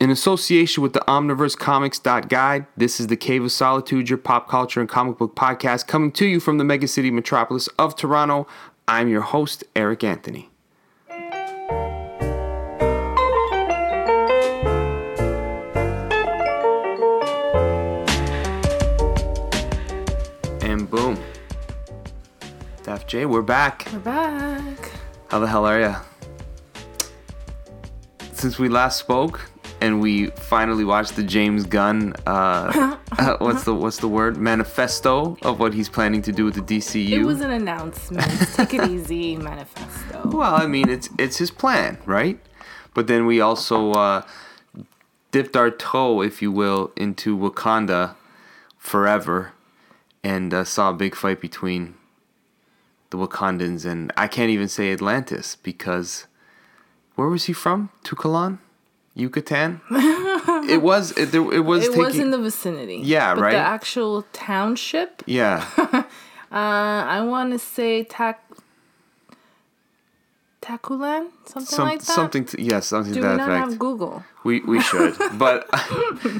In association with the Omniverse Comics Guide, this is the Cave of Solitude, your pop culture and comic book podcast, coming to you from the mega city metropolis of Toronto. I'm your host, Eric Anthony. And boom. Daph J, we're back. We're back. How the hell are ya? Since we last spoke and we finally watched the James Gunn, uh, uh, what's the what's the word manifesto of what he's planning to do with the DCU. It was an announcement. Take it easy, manifesto. Well, I mean, it's it's his plan, right? But then we also uh, dipped our toe, if you will, into Wakanda forever, and uh, saw a big fight between the Wakandans and I can't even say Atlantis because where was he from? Tucalan, Yucatan. it was it, there, it was It taking, was in the vicinity. Yeah, right? The actual township, yeah. uh, I want to say Tak Takulan, something Some, like that. something to, yeah, something Do to we that not effect. have Google? We we should, but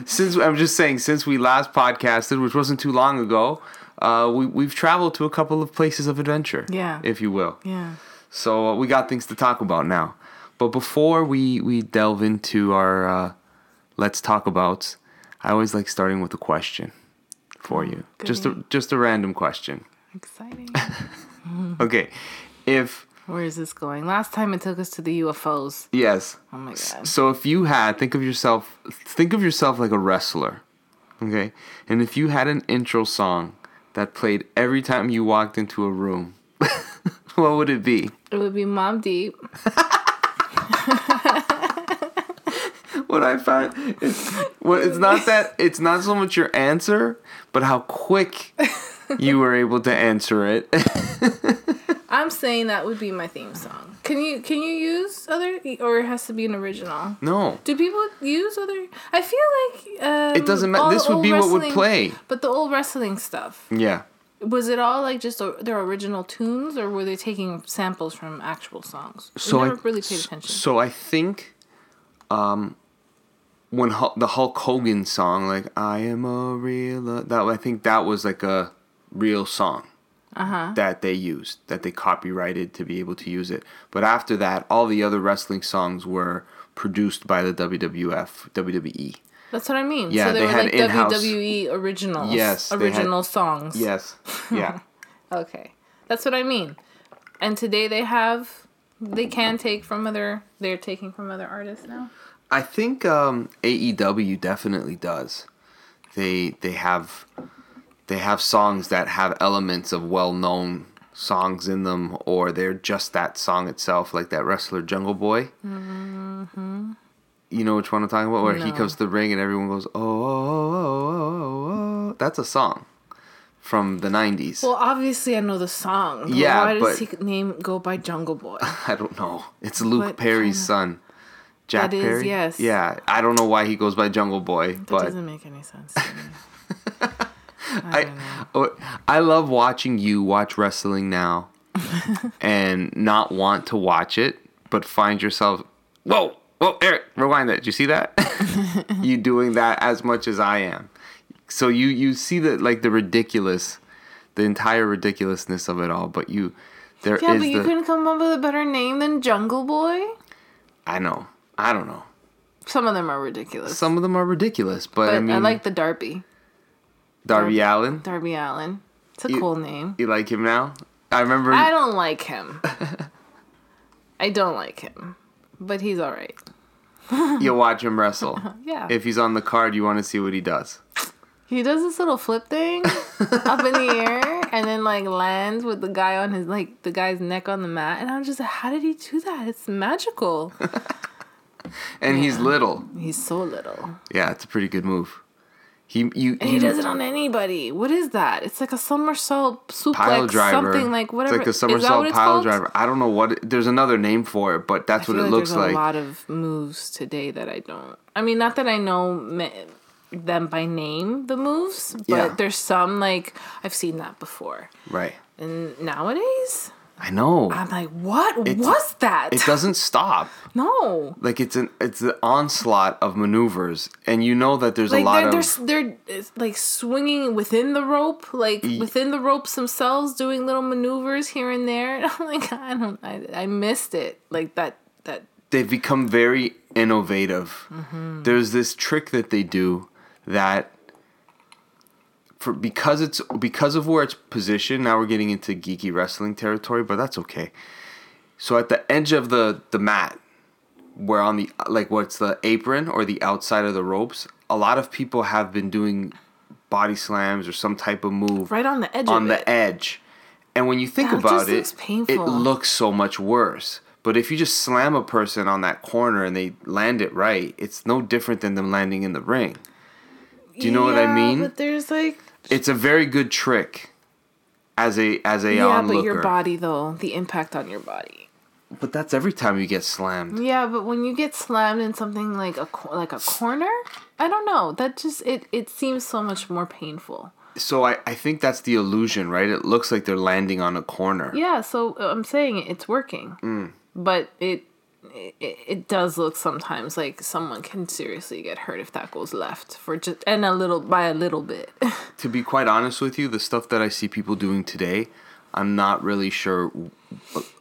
since I'm just saying, since we last podcasted, which wasn't too long ago, uh, we we've traveled to a couple of places of adventure, Yeah. if you will. Yeah. So uh, we got things to talk about now. But before we we delve into our uh, let's talk about, I always like starting with a question for you, just a just a random question. Exciting. Okay, if Where is this going? Last time it took us to the UFOs. yes, Oh my god. So if you had think of yourself think of yourself like a wrestler. Okay? And if you had an intro song that played every time you walked into a room, what would it be? It would be Mobb Deep. What I find it's well, it's not that it's not so much your answer, but how quick you were able to answer it. I'm saying that would be my theme song. Can you can you use other or it has to be an original? no. Do people use other? I feel like um, It doesn't matter. This would be what would play. But the old wrestling stuff Yeah. Was it all like just their original tunes, or were they taking samples from actual songs? We So I really paid attention. So I think, um, when the Hulk Hogan song, like "I am a real," that I think that was like a real song Uh-huh. that they used, that they copyrighted to be able to use it. But after that, all the other wrestling songs were produced by the WWF, WWE. That's what I mean. Yeah, so they, they were had like in-house- WWE originals. Yes, they had- original songs. Yes. Yeah. Okay, that's what I mean. And today they have, they can take from other. They're taking from other artists now. I think um, AEW definitely does. They they have they have songs that have elements of well known songs in them, or they're just that song itself, like that wrestler Jungle Boy. Mm-hmm. You know which one I'm talking about, where he comes to the ring and everyone goes, "Oh, oh, oh, oh, oh." oh, oh. That's a song from the '90s. Well, obviously I know the song. Yeah, Why does but- he name go by Jungle Boy? I don't know. It's Luke What Perry's son. Jack That is, Perry. yes. Yeah, I don't know why he goes by Jungle Boy, That but doesn't make any sense to me. I, I oh, I love watching you watch wrestling now and not want to watch it, but find yourself whoa, whoa, Eric, rewind that. Did you see that? you doing that as much as I am. So you you see the like the ridiculous, the entire ridiculousness of it all, but you there is Yeah, but you the couldn't come up with a better name than Jungle Boy. I know. I don't know. Some of them are ridiculous. Some of them are ridiculous, but, but I mean, I, like the Darby. Darby Allin. Darby Allin. It's a You- cool name. You like him now? I remember I don't like him. I don't like him, but he's all right. you watch him wrestle. Yeah. If he's on the card, you want to see what he does. He does this little flip thing up in the air and then like lands with the guy on his like the guy's neck on the mat and I'm just like, how did he do that? It's magical. And he's little. He's so little. Yeah, it's a pretty good move. He you And he does it on anybody. What is that? It's like a somersault suplex pile driver. something like whatever. It's like a somersault pile driver. I don't know what. It, there's another name for it, but that's I what it like looks there's like. a lot of moves today that I don't. I mean, not that I know me, them by name, the moves, but Yeah. there's some like I've seen that before. Right. And nowadays, I know. I'm like, what It's- was that? It doesn't stop. no. Like it's an it's an onslaught of maneuvers, and you know that there's Like a lot they're, of they're they're like swinging within the rope, like within the ropes themselves, doing little maneuvers here and there. And I'm like, I don't, I, I missed it. Like that, that they've become very innovative. Mm-hmm. There's this trick that they do that for because it's because of where it's positioned. Now we're getting into geeky wrestling territory, but that's okay. So at the edge of the the mat, where on the like what's the apron or the outside of the ropes, a lot of people have been doing body slams or some type of move right on the edge on of the it. edge. And when you think That about it, it looks so much worse. But if you just slam a person on that corner and they land it right, it's no different than them landing in the ring. Do you know what I mean? But there's like, It's a very good trick as a as a yeah, onlooker. but your body though, the impact on your body. But that's every time you get slammed. Yeah, but when you get slammed in something like a like a corner, I don't know. That just it it seems so much more painful. So I, I think that's the illusion, right? It looks like they're landing on a corner. Yeah, so uh, I'm saying it's working, Mm. but it, it it does look sometimes like someone can seriously get hurt if that goes left for just and a little by a little bit. to be quite honest with you, the stuff that I see people doing today, I'm not really sure.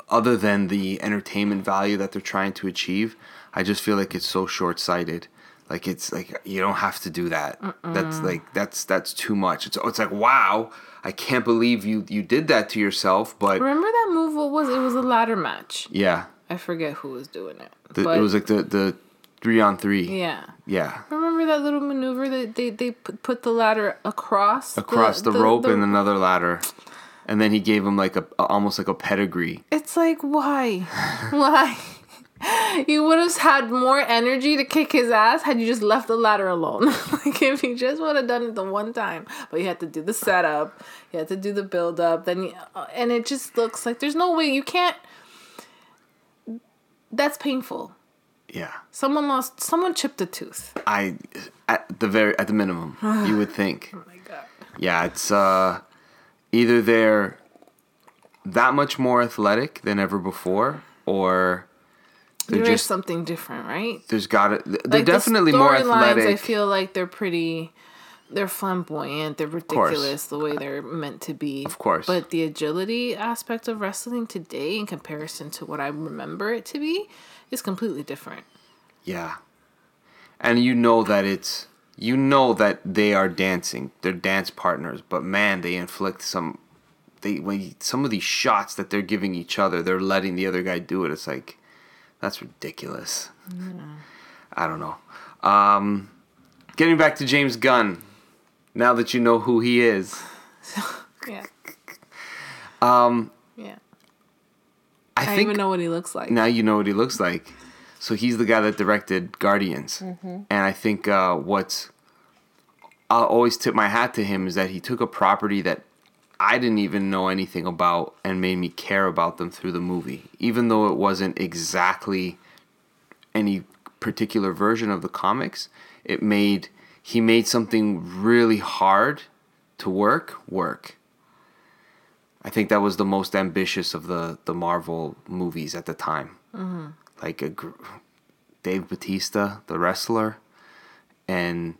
Other than the entertainment value that they're trying to achieve, I just feel like it's so short sighted. Like it's like you don't have to do that. That's like that's that's too much. It's it's like wow, I can't believe you you did that to yourself. But Remember that move? What was it? Was a ladder match. yeah, I forget who was doing it, the, but it was like the the three on three. yeah. Yeah. Remember that little maneuver that they they put, the ladder across Across the, rope and another ladder, and then he gave him like a almost like a pedigree. It's like why, why? You would have had more energy to kick his ass had you just left the ladder alone. like if you just would have done it the one time, but you had to do the setup, you had to do the build up, then you, uh, and it just looks like there's no way you can't. That's painful. Yeah. Someone lost. Someone chipped a tooth. I at the very at the minimum you would think. Oh my god. Yeah, it's uh either they're that much more athletic than ever before or they're There just something different, right? there's got to they're Like, definitely more athletic. I feel like they're pretty. They're flamboyant. They're ridiculous the way they're meant to be. Of course. But the agility aspect of wrestling today, in comparison to what I remember it to be, is completely different. yeah. And you know that it's you know that they are dancing. They're dance partners, but man, they inflict some they when some of these shots that they're giving each other, they're letting the other guy do it. It's like that's ridiculous. I don't know. Um, getting back to James Gunn, now that you know who he is, Yeah. um, Yeah. I I don't think even know what he looks like. now you know what he looks like. So he's the guy that directed Guardians, Mm-hmm. and I think uh, what's I'll always tip my hat to him is that he took a property that I didn't even know anything about and made me care about them through the movie, even though it wasn't exactly any particular version of the comics. It made he made something really hard to work work. I think that was the most ambitious of the the Marvel movies at the time. Like a, gr- Dave Batista, the wrestler, and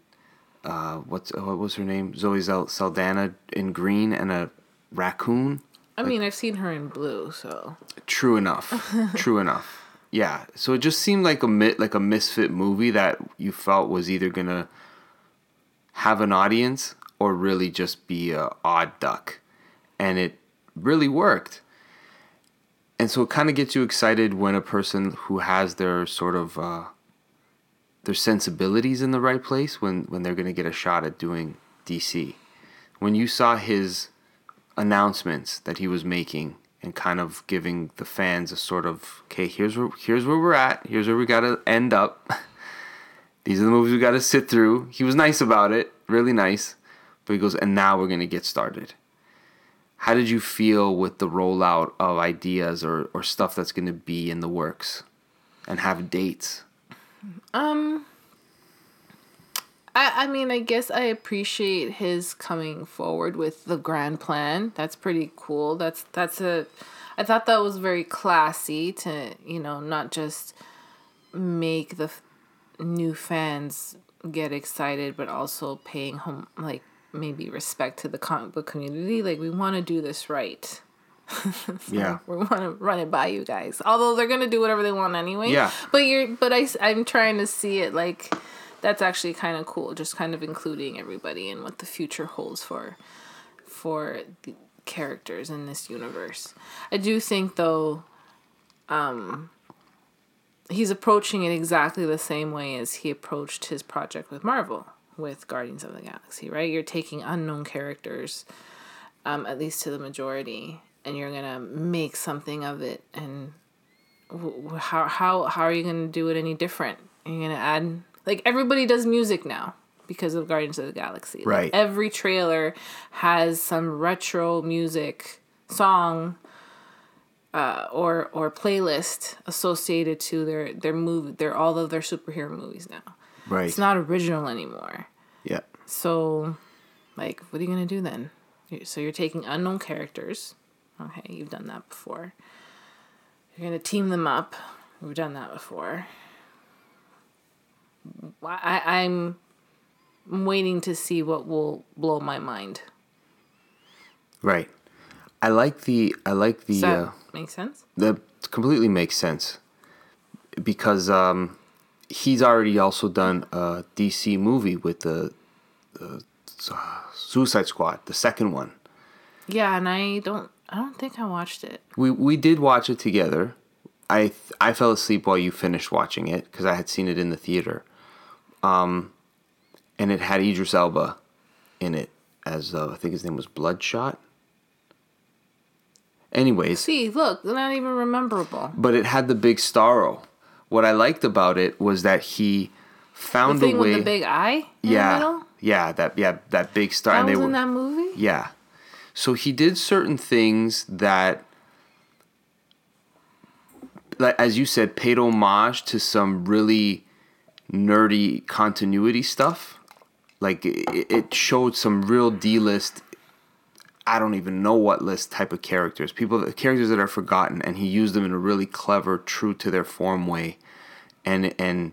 uh, what's what was her name? Zoe Saldana in green and a raccoon. I mean, I've seen her in blue, so True enough. True enough. Yeah. So it just seemed like a like a misfit movie that you felt was either gonna have an audience or really just be a odd duck, and it really worked. And so it kind of gets you excited when a person who has their sort of uh, their sensibilities in the right place when when they're gonna get a shot at doing DC. When you saw his announcements that he was making and kind of giving the fans a sort of okay here's where here's where we're at here's where we got to end up these are the movies we got to sit through he was nice about it really nice but he goes and now we're going to get started how did you feel with the rollout of ideas or, or stuff that's going to be in the works and have dates Um, I I mean, I guess I appreciate his coming forward with the grand plan. That's pretty cool. That's that's a. I thought that was very classy to you know not just make the new fans get excited, but also paying home like maybe respect to the comic book community. Like we want to do this right. yeah. we want to run it by you guys. Although they're gonna do whatever they want anyway. Yeah. But you're, but I, I'm trying to see it like that's actually kind of cool. Just kind of including everybody and what the future holds for, for the characters in this universe. I do think though, um, he's approaching it exactly the same way as he approached his project with Marvel with Guardians of the Galaxy. Right? You're taking unknown characters, um, at least to the majority and you're gonna make something of it and how how how are you gonna do it any different you're gonna add like everybody does music now because of guardians of the galaxy right like every trailer has some retro music song uh, or or playlist associated to their their movie their all of their superhero movies now right it's not original anymore yeah so like what are you gonna do then so you're taking unknown characters Okay, you've done that before. You're going to team them up. We've done that before. I, I'm waiting to see what will blow my mind. Right. I like the I like the that uh, make sense? that completely makes sense because um, he's already also done a DC movie with the, the uh, Suicide Squad, the second one. Yeah, and I don't I don't think I watched it. We we did watch it together. I I fell asleep while you finished watching it because I had seen it in the theater. Um, and it had Idris Elba in it as uh, I think his name was Bloodshot. Anyways, See, look, they're not even rememberable. but it had the big starro. What I liked about it was that he The found thing a way. with the big eye the yeah, yeah, that yeah that big star. That and they was were in that movie? yeah. So he did certain things that, like as you said, paid homage to some really nerdy continuity stuff. Like it, it showed some real D list. I don't even know what list type of characters, people, characters that are forgotten, and he used them in a really clever, true to their form way, and and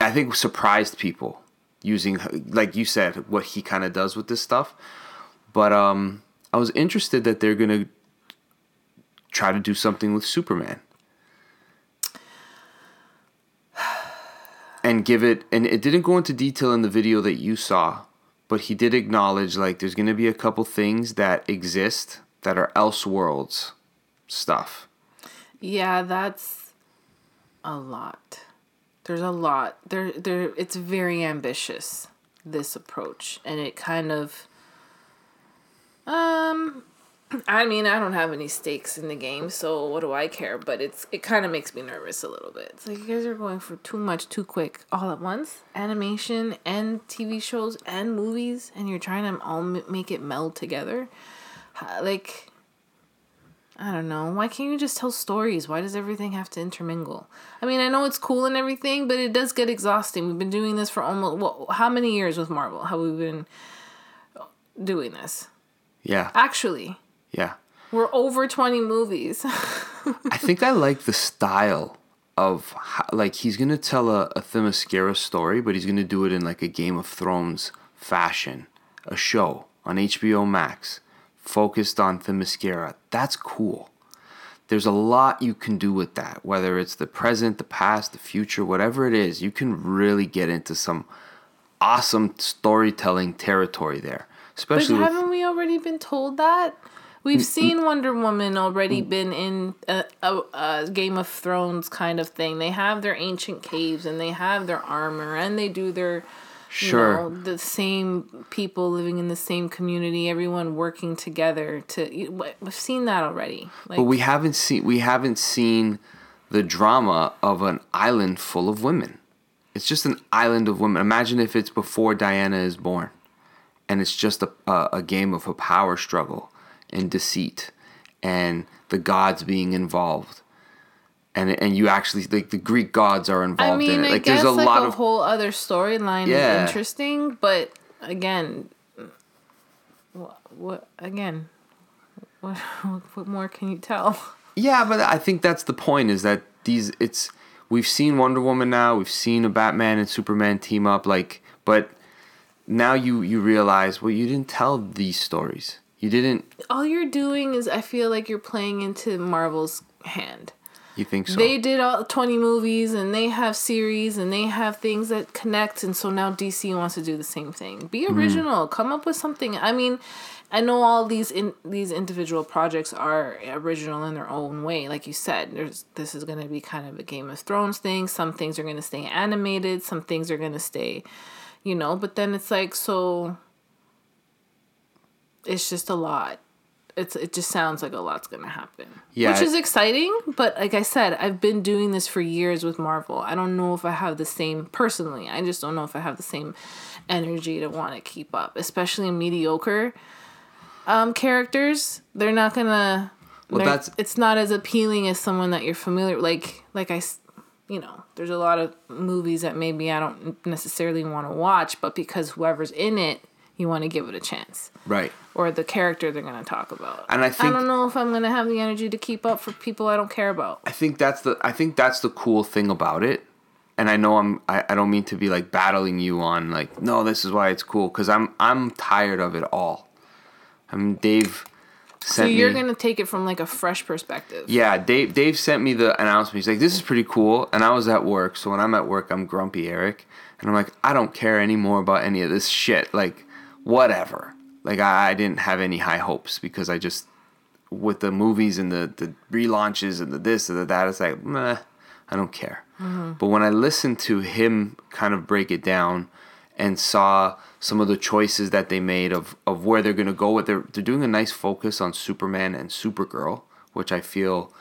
I think surprised people using, like you said, what he kind of does with this stuff. But um, I was interested that they're gonna try to do something with Superman. And give it, and it didn't go into detail in the video that you saw, but he did acknowledge like there's gonna be a couple things that exist that are Elseworlds stuff. Yeah, that's a lot. There's a lot. There there it's very ambitious this approach and it kind of um I mean, I don't have any stakes in the game, so what do I care? But it's it kind of makes me nervous a little bit. It's like you guys are going for too much too quick all at once. Animation and TV shows and movies and you're trying to all m- make it meld together. Like I don't know. Why can't you just tell stories? Why does everything have to intermingle? I mean, I know it's cool and everything, but it does get exhausting. We've been doing this for almost what? How many years with Marvel have we been doing this? Yeah, Actually, yeah. we're over twenty movies. I think I like the style of how, like he's gonna tell a, a Themyscira story, but he's gonna do it in like a Game of Thrones fashion, a show on HBO Max focused on Themyscira. That's cool. There's a lot you can do with that, whether it's the present, the past, the future, whatever it is. You can really get into some awesome storytelling territory there, but especially with haven't we already been told that? We've mm, mm. seen Wonder Woman already mm. been in a, a, a Game of Thrones kind of thing. They have their ancient caves and they have their armor and they do their Sure. you know, the same people living in the same community, everyone working together to we've seen that already. Like But we haven't seen we haven't seen the drama of an island full of women. It's just an island of women. Imagine if it's before Diana is born, and it's just a a, a game of a power struggle and deceit, and the gods being involved, and and you actually like the Greek gods are involved I mean, in it. I Like guess there's a like lot a of whole other storyline Yeah. is interesting, but again, what, what again? what, what more can you tell? Yeah, but I think that's the point is that these it's we've seen Wonder Woman now, we've seen a Batman and Superman team up like but now you you realize well you didn't tell these stories. You didn't All you're doing is I feel like you're playing into Marvel's hand. you think so? They did all 20 movies and they have series and they have things that connect and so now DC wants to do the same thing. Be Mm-hmm. original, come up with something. I mean, I know all these in these individual projects are original in their own way. Like you said, there's this is going to be kind of a Game of Thrones thing. Some things are going to stay animated, some things are going to stay, you know, but then it's like so it's just a lot. It's it just sounds like a lot's gonna happen. Yeah, Which is exciting, but like I said, I've been doing this for years with Marvel. I don't know if I have the same personally. I just don't know if I have the same energy to want to keep up, especially in mediocre um characters. They're not gonna Well, that's- it's not as appealing as someone that you're familiar like like I s- you know, there's a lot of movies that maybe I don't necessarily want to watch, but because whoever's in it, you want to give it a chance right. or the character they're going to talk about. And I think I don't know if I'm going to have the energy to keep up for people I don't care about. I think that's the I think that's the cool thing about it. And I know I'm I, I don't mean to be like battling you on like no this is why it's cool cuz I'm I'm tired of it all. I mean Dave So you're me to take it from like a fresh perspective. Yeah, Dave Dave sent me the announcement. He's like this is pretty cool and I was at work. So when I'm at work I'm grumpy Eric and I'm like I don't care anymore about any of this shit. Like whatever. Like I, I didn't have any high hopes because I just with the movies and the, the relaunches and the this and the that, it's like, meh, I don't care. Mm-hmm. But when I listened to him kind of break it down and saw some of the choices that they made of, of where they're going to go with, they're, they're doing a nice focus on Superman and Supergirl, which I feel.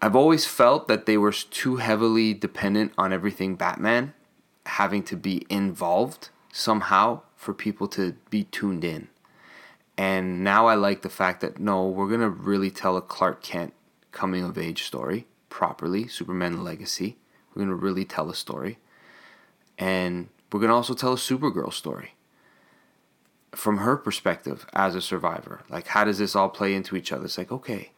I've always felt that they were too heavily dependent on everything Batman having to be involved somehow for people to be tuned in. And now I like the fact that no, we're gonna really tell a Clark Kent coming of age story properly, Superman Legacy. We're gonna really tell a story. And we're gonna also tell a Supergirl story. From her perspective as a survivor. Like how does this all play into each other? It's like, okay,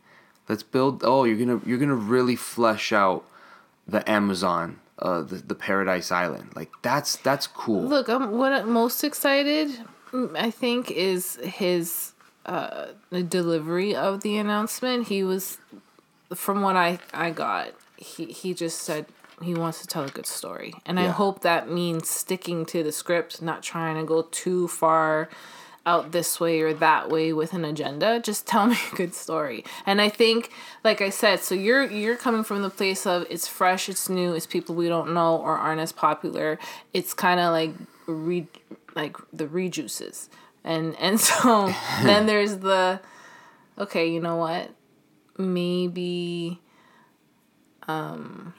let's build oh, you're gonna you're gonna really flesh out the Amazon, uh the, the Paradise Island. Like that's that's cool. Look, I'm what I'm most excited mm, I think is his uh the delivery of the announcement. He was from what I I got, he he just said he wants to tell a good story. And I hope that means sticking to the script, not trying to go too far out this way or that way with an agenda. Just tell me a good story. And I think, like I said, so you're you're coming from the place of it's fresh, it's new, it's people we don't know or aren't as popular. It's kind of like re like the rejuices. And and so then there's the okay, you know what? Maybe um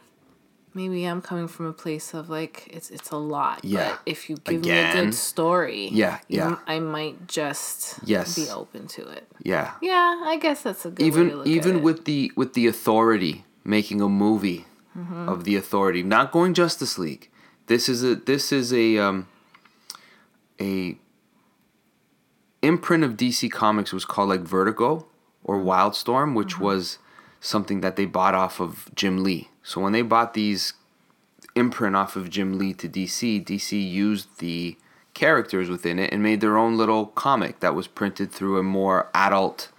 maybe I'm coming from a place of like it's it's a lot. Yeah. But if you give me a good story, Yeah, you- yeah. I might just Yes. be open to it. Yeah. Yeah, I guess that's a good way to even even at it. with the with the authority making a movie Mm-hmm. of the authority not going justice league this is a this is a um a imprint of dc comics was called like vertigo or Mm-hmm. wildstorm which was something that they bought off of jim lee so when they bought these imprint off of jim lee to dc dc used the characters within it and made their own little comic that was printed through a more adult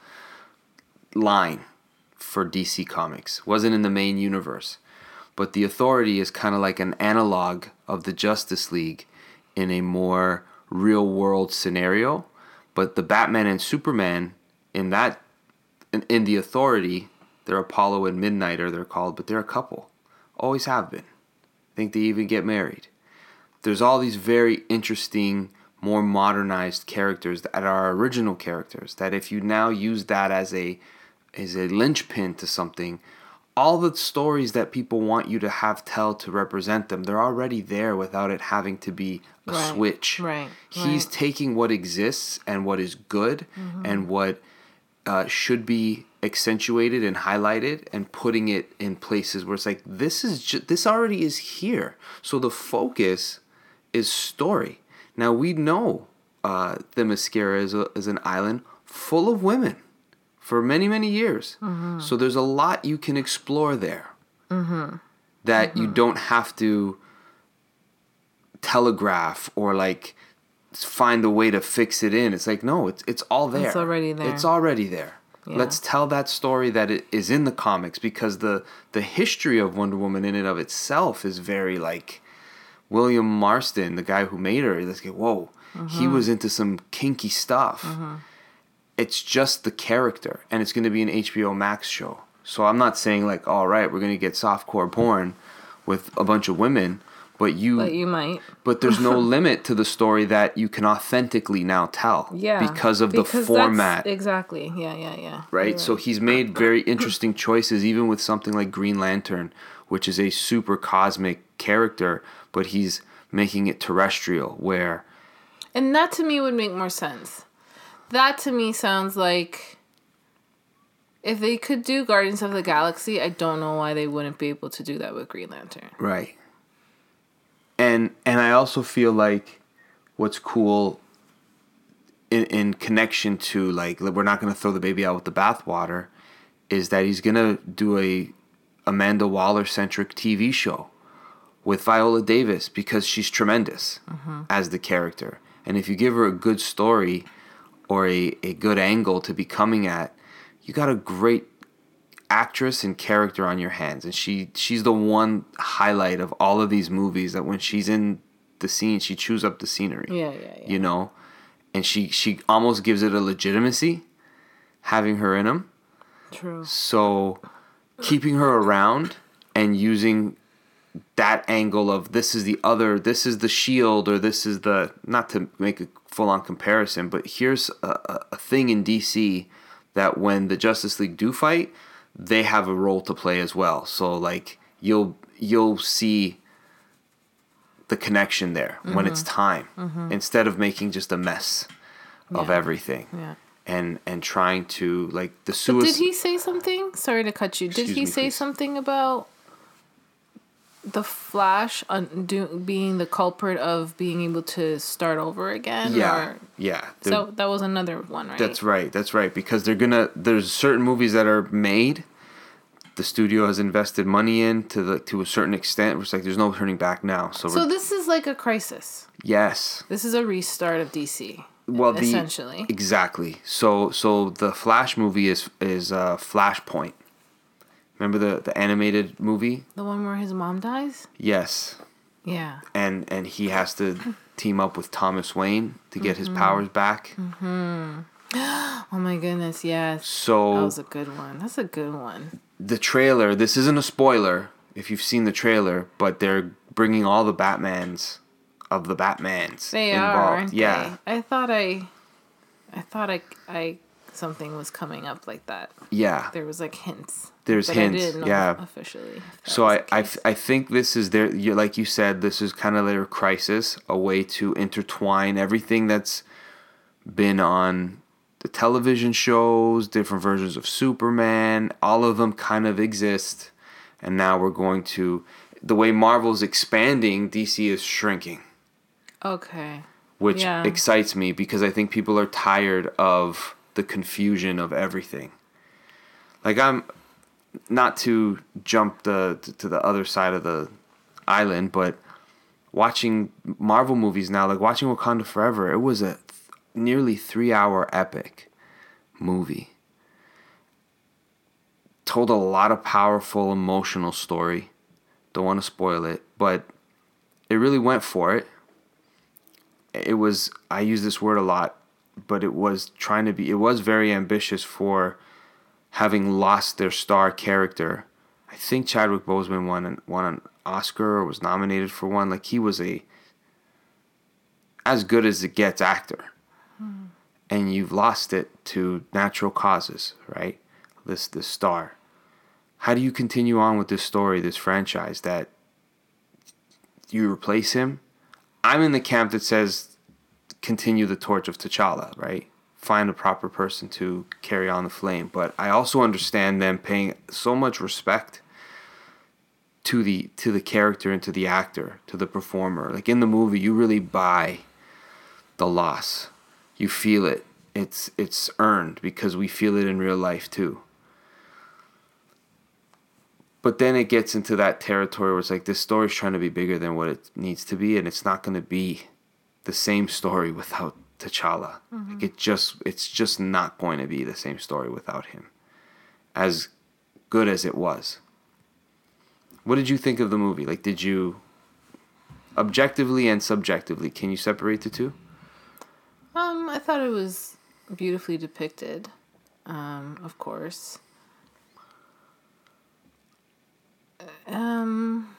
line for DC Comics. Wasn't in the main universe. But the Authority is kind of like an analog of the Justice League in a more real world scenario. But the Batman and Superman in that in, in the Authority, they're Apollo and Midnighter they're called, but they're a couple. Always have been. I think they even get married. There's all these very interesting more modernized characters that are original characters that if you now use that as a as a linchpin to something all the stories that people want you to have tell to represent them they're already there without it having to be a Right, switch right, he's right. Mm-hmm. taking what exists and what is good and what uh, should be accentuated and highlighted and putting it in places where it's like this is ju- this already is here so the focus is story now we know uh, Themyscira is, a, is an island full of women for many many years. Mm-hmm. So there's a lot you can explore there. Mm-hmm. That you mm-hmm. don't have to telegraph or like find a way to fix it in. It's like no, it's it's all there. It's already there. It's already there. Yeah. Let's tell that story that it is in the comics because the the history of Wonder Woman in and of itself is very like William Marston, the guy who made her. Let's get whoa, he uh-huh. was into some kinky stuff. Uh-huh. It's just the character, and it's going to be an HBO Max show. So I'm not saying like, all right, we're going to get softcore porn with a bunch of women, but you But you might. but there's no limit to the story that you can authentically now tell. Yeah. Because of the that's- format. Exactly. Yeah, yeah, yeah. right? You're So he's made very interesting choices, even with something like Green Lantern, which is a super cosmic character, but he's making it terrestrial, where And that to me would make more sense. That to me sounds like if they could do Guardians of the Galaxy, I don't know why they wouldn't be able to do that with Green Lantern. right. And and I also feel like what's cool in in connection to like we're not going to throw the baby out with the bathwater is that he's going to do a Amanda Waller centric TV show with Viola Davis because she's tremendous mm-hmm. as the character. And if you give her a good story or a, a good angle to be coming at, you got a great actress and character on your hands. And she she's the one highlight of all of these movies that when she's in the scene, she chews up the scenery. Yeah, yeah, yeah. You know? And she she almost gives it a legitimacy having her in them. True. So keeping her around and using that angle of this is the other, this is the shield, or this is the not to make a full on comparison, but here's a, a- a thing in DC that when the Justice League do fight, they have a role to play as well. So like you'll you'll see the connection there when it's mm-hmm. time mm-hmm. instead of making just a mess of Yeah. everything Yeah. and and trying to like the suicide. did he say something? Sorry to cut you. Did Excuse he me, say please. something about the Flash undo- being the culprit of being able to start over again? Yeah, Or, yeah. so They're- that was another one, right? that's right. That's right. Because they're gonna. There's certain movies that are made. The studio has invested money in to the to a certain extent. It's like there's no turning back now. So, So we're, this is like a crisis. yes. This is a restart of DC. Well, the essentially. exactly. So so the Flash movie is is uh, Flashpoint. Remember the the animated movie? The one where his mom dies? Yes. Yeah. And and he has to team up with Thomas Wayne to get Mm-hmm. his powers back. Oh my goodness, yes. So That was a good one. That's a good one. the trailer this isn't a spoiler if you've seen the trailer but they're bringing all the batmans of the batmans They involved are, yeah they? I thought I I thought I I something was coming up like that. yeah There was like hints. There's but hints, yeah. officially. so I, I. I think this is their you like you said this is kind of their crisis a way to intertwine everything that's been on the television shows different versions of superman all of them kind of exist and now we're going to the way marvel's expanding dc is shrinking Okay. which Yeah. excites me because I think people are tired of the confusion of everything. Like I'm not to jump the to the other side of the island, but watching Marvel movies now, like watching Wakanda Forever, it was a th- nearly 3-hour epic movie. Told a lot of powerful emotional story. Don't want to spoil it, but it really went for it it was I use this word a lot, but it was trying to be it was very ambitious for having lost their star character. I think Chadwick Boseman won an, won an Oscar or was nominated for one. Like he was a as good as it gets actor. Hmm. And you've lost it to natural causes, right? This this star. How do you continue on with this story, this franchise that you replace him? I'm in the camp that says continue the torch of T'Challa, right? Find a proper person to carry on the flame. But I also understand them paying so much respect to the to the character and to the actor, to the performer. Like in the movie, you really buy the loss. You feel it It's it's earned because we feel it in real life too. But then it gets into that territory where it's like this story's trying to be bigger than what it needs to be, and it's not going to be the same story without T'Challa. Like it just it's just not going to be the same story without him. As good as it was. What did you think of the movie? Like did you objectively and subjectively, can you separate the two? Um, I thought it was beautifully depicted. Um, of course. Um,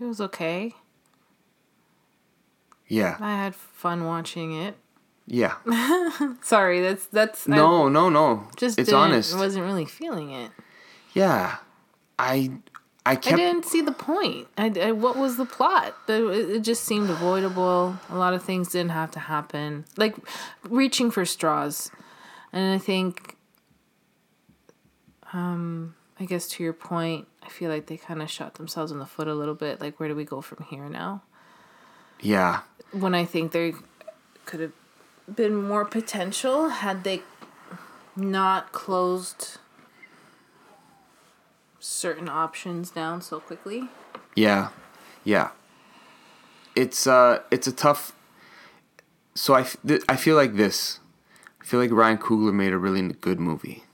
it was okay. Yeah. I had fun watching it. Yeah. Sorry, that's that's I No, no, no. just it's honest. wasn't really feeling it. Yeah. I I I didn't see the point. I, I- what was the plot? It, it just seemed avoidable. A lot of things didn't have to happen. Like reaching for straws. And I think, um, I guess to your point, I feel like they kind of shot themselves in the foot a little bit. Like, where do we go from here now? Yeah. When I think they could have been more potential had they not closed certain options down so quickly. Yeah. Yeah. It's uh it's a tough so I, th- I feel like this. I feel like Ryan Coogler made a really good movie.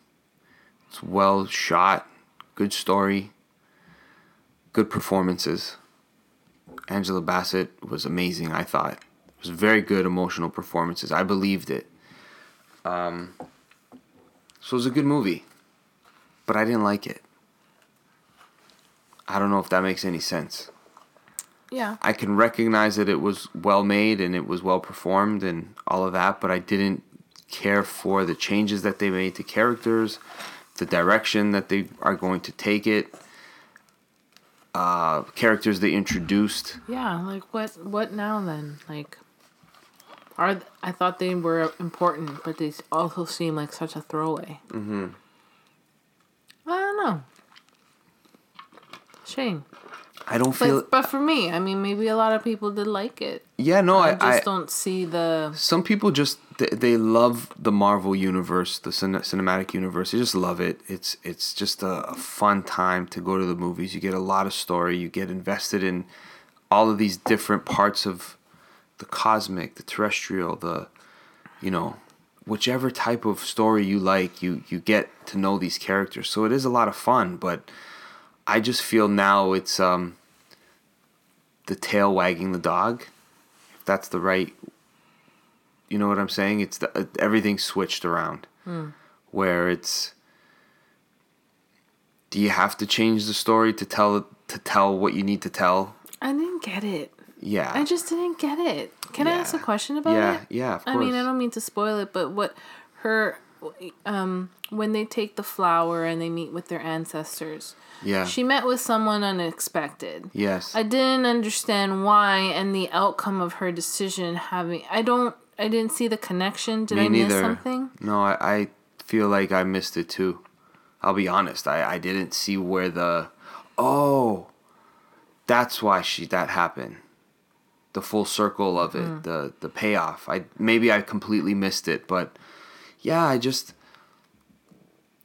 It's well shot, good story, good performances. Angela Bassett was amazing, I thought. It was very good emotional performances. I believed it. Um, so it was a good movie, but I didn't like it. I don't know if that makes any sense. Yeah. I can recognize that it was well made and it was well performed and all of that, but I didn't care for the changes that they made to characters, the direction that they are going to take it, uh, characters they introduced. Yeah, like what what now then? Like are th- I thought they were important, but they also seem like such a throwaway. Mm-hmm. I don't know. Shame. I don't feel. But, but for me, I mean, maybe a lot of people did like it. yeah, no, I I, just I, don't see the. some people just they, they love the Marvel universe, the cin- cinematic universe. They just love it. It's it's just a, a fun time to go to the movies. You get a lot of story. You get invested in all of these different parts of the cosmic, the terrestrial, the you know, whichever type of story you like, you you get to know these characters. So it is a lot of fun, but I just feel now it's um the tail wagging the dog. If that's the right you know what I'm saying? It's the uh, everything's switched around. Where it's do you have to change the story to tell to tell what you need to tell? I didn't get it. Yeah. I just didn't get it. Can I ask a question about yeah, it? yeah, of I mean, I don't mean to spoil it, but what her um when they take the flower and they meet with their ancestors. yeah. She met with someone unexpected. yes. I didn't understand why and the outcome of her decision having I don't I didn't see the connection. Did Me I miss neither. something? No, I, I feel like I missed it too. I'll be honest. I, I didn't see where the oh that's why she that happened. The full circle of it, Mm. the the payoff. I maybe I completely missed it, but yeah, I just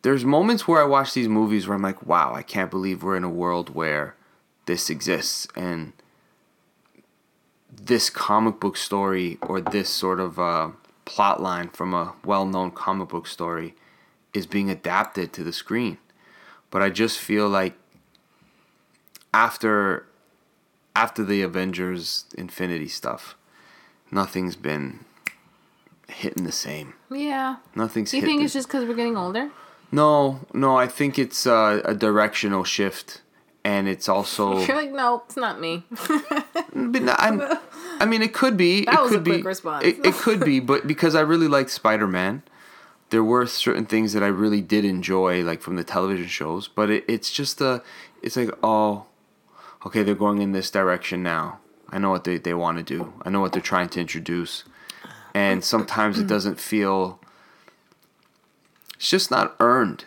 there's moments where I watch these movies where I'm like, wow, I can't believe we're in a world where this exists and this comic book story or this sort of uh, plot line from a well-known comic book story is being adapted to the screen. But I just feel like after after the Avengers Infinity stuff, nothing's been hitting the same. Yeah. Nothing's Do you think the- it's just because we're getting older? No, no, I think it's uh, a directional shift and it's also You're like, no, it's not me. But no, I'm, I mean, it could be. That it was could a be, quick response. It, it could be, but because I really liked Spider Man, there were certain things that I really did enjoy, like from the television shows. But it, it's just a, it's like, oh, okay, they're going in this direction now. I know what they, they want to do. I know what they're trying to introduce, and sometimes it doesn't feel. It's just not earned,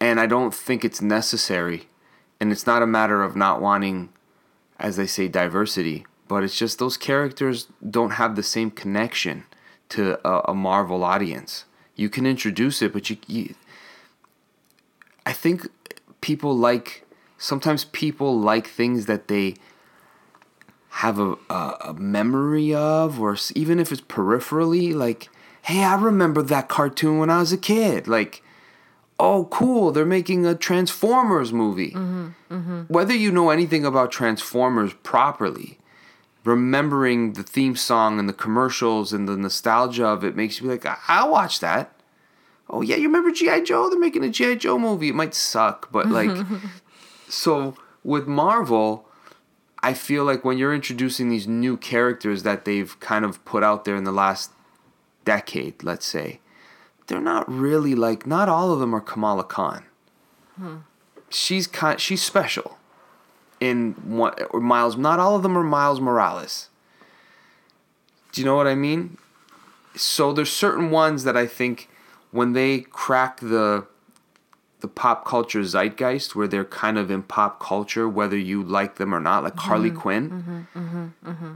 and I don't think it's necessary, and it's not a matter of not wanting as they say, diversity. But it's just those characters don't have the same connection to a, a Marvel audience. You can introduce it, but you, you I think people like sometimes people like things that they have a, a, a memory of or even if it's peripherally like hey i remember that cartoon when i was a kid. Like oh cool they're making a transformers movie. Mm-hmm, mm-hmm. Whether you know anything about transformers properly remembering the theme song and the commercials and the nostalgia of it makes you be like I- i'll watch that. Oh yeah you remember gi joe? They're making a gi joe movie. It might suck but like so with Marvel, I feel like when you're introducing these new characters that they've kind of put out there in the last decade, let's say, they're not really like not all of them are Kamala Khan. Hmm. She's kind she's special in one or Miles. Not all of them are Miles Morales. Do you know what I mean? So there's certain ones that I think when they crack the the pop culture zeitgeist where they're kind of in pop culture whether you like them or not like mm-hmm. harley mm-hmm. quinn. Mm-hmm.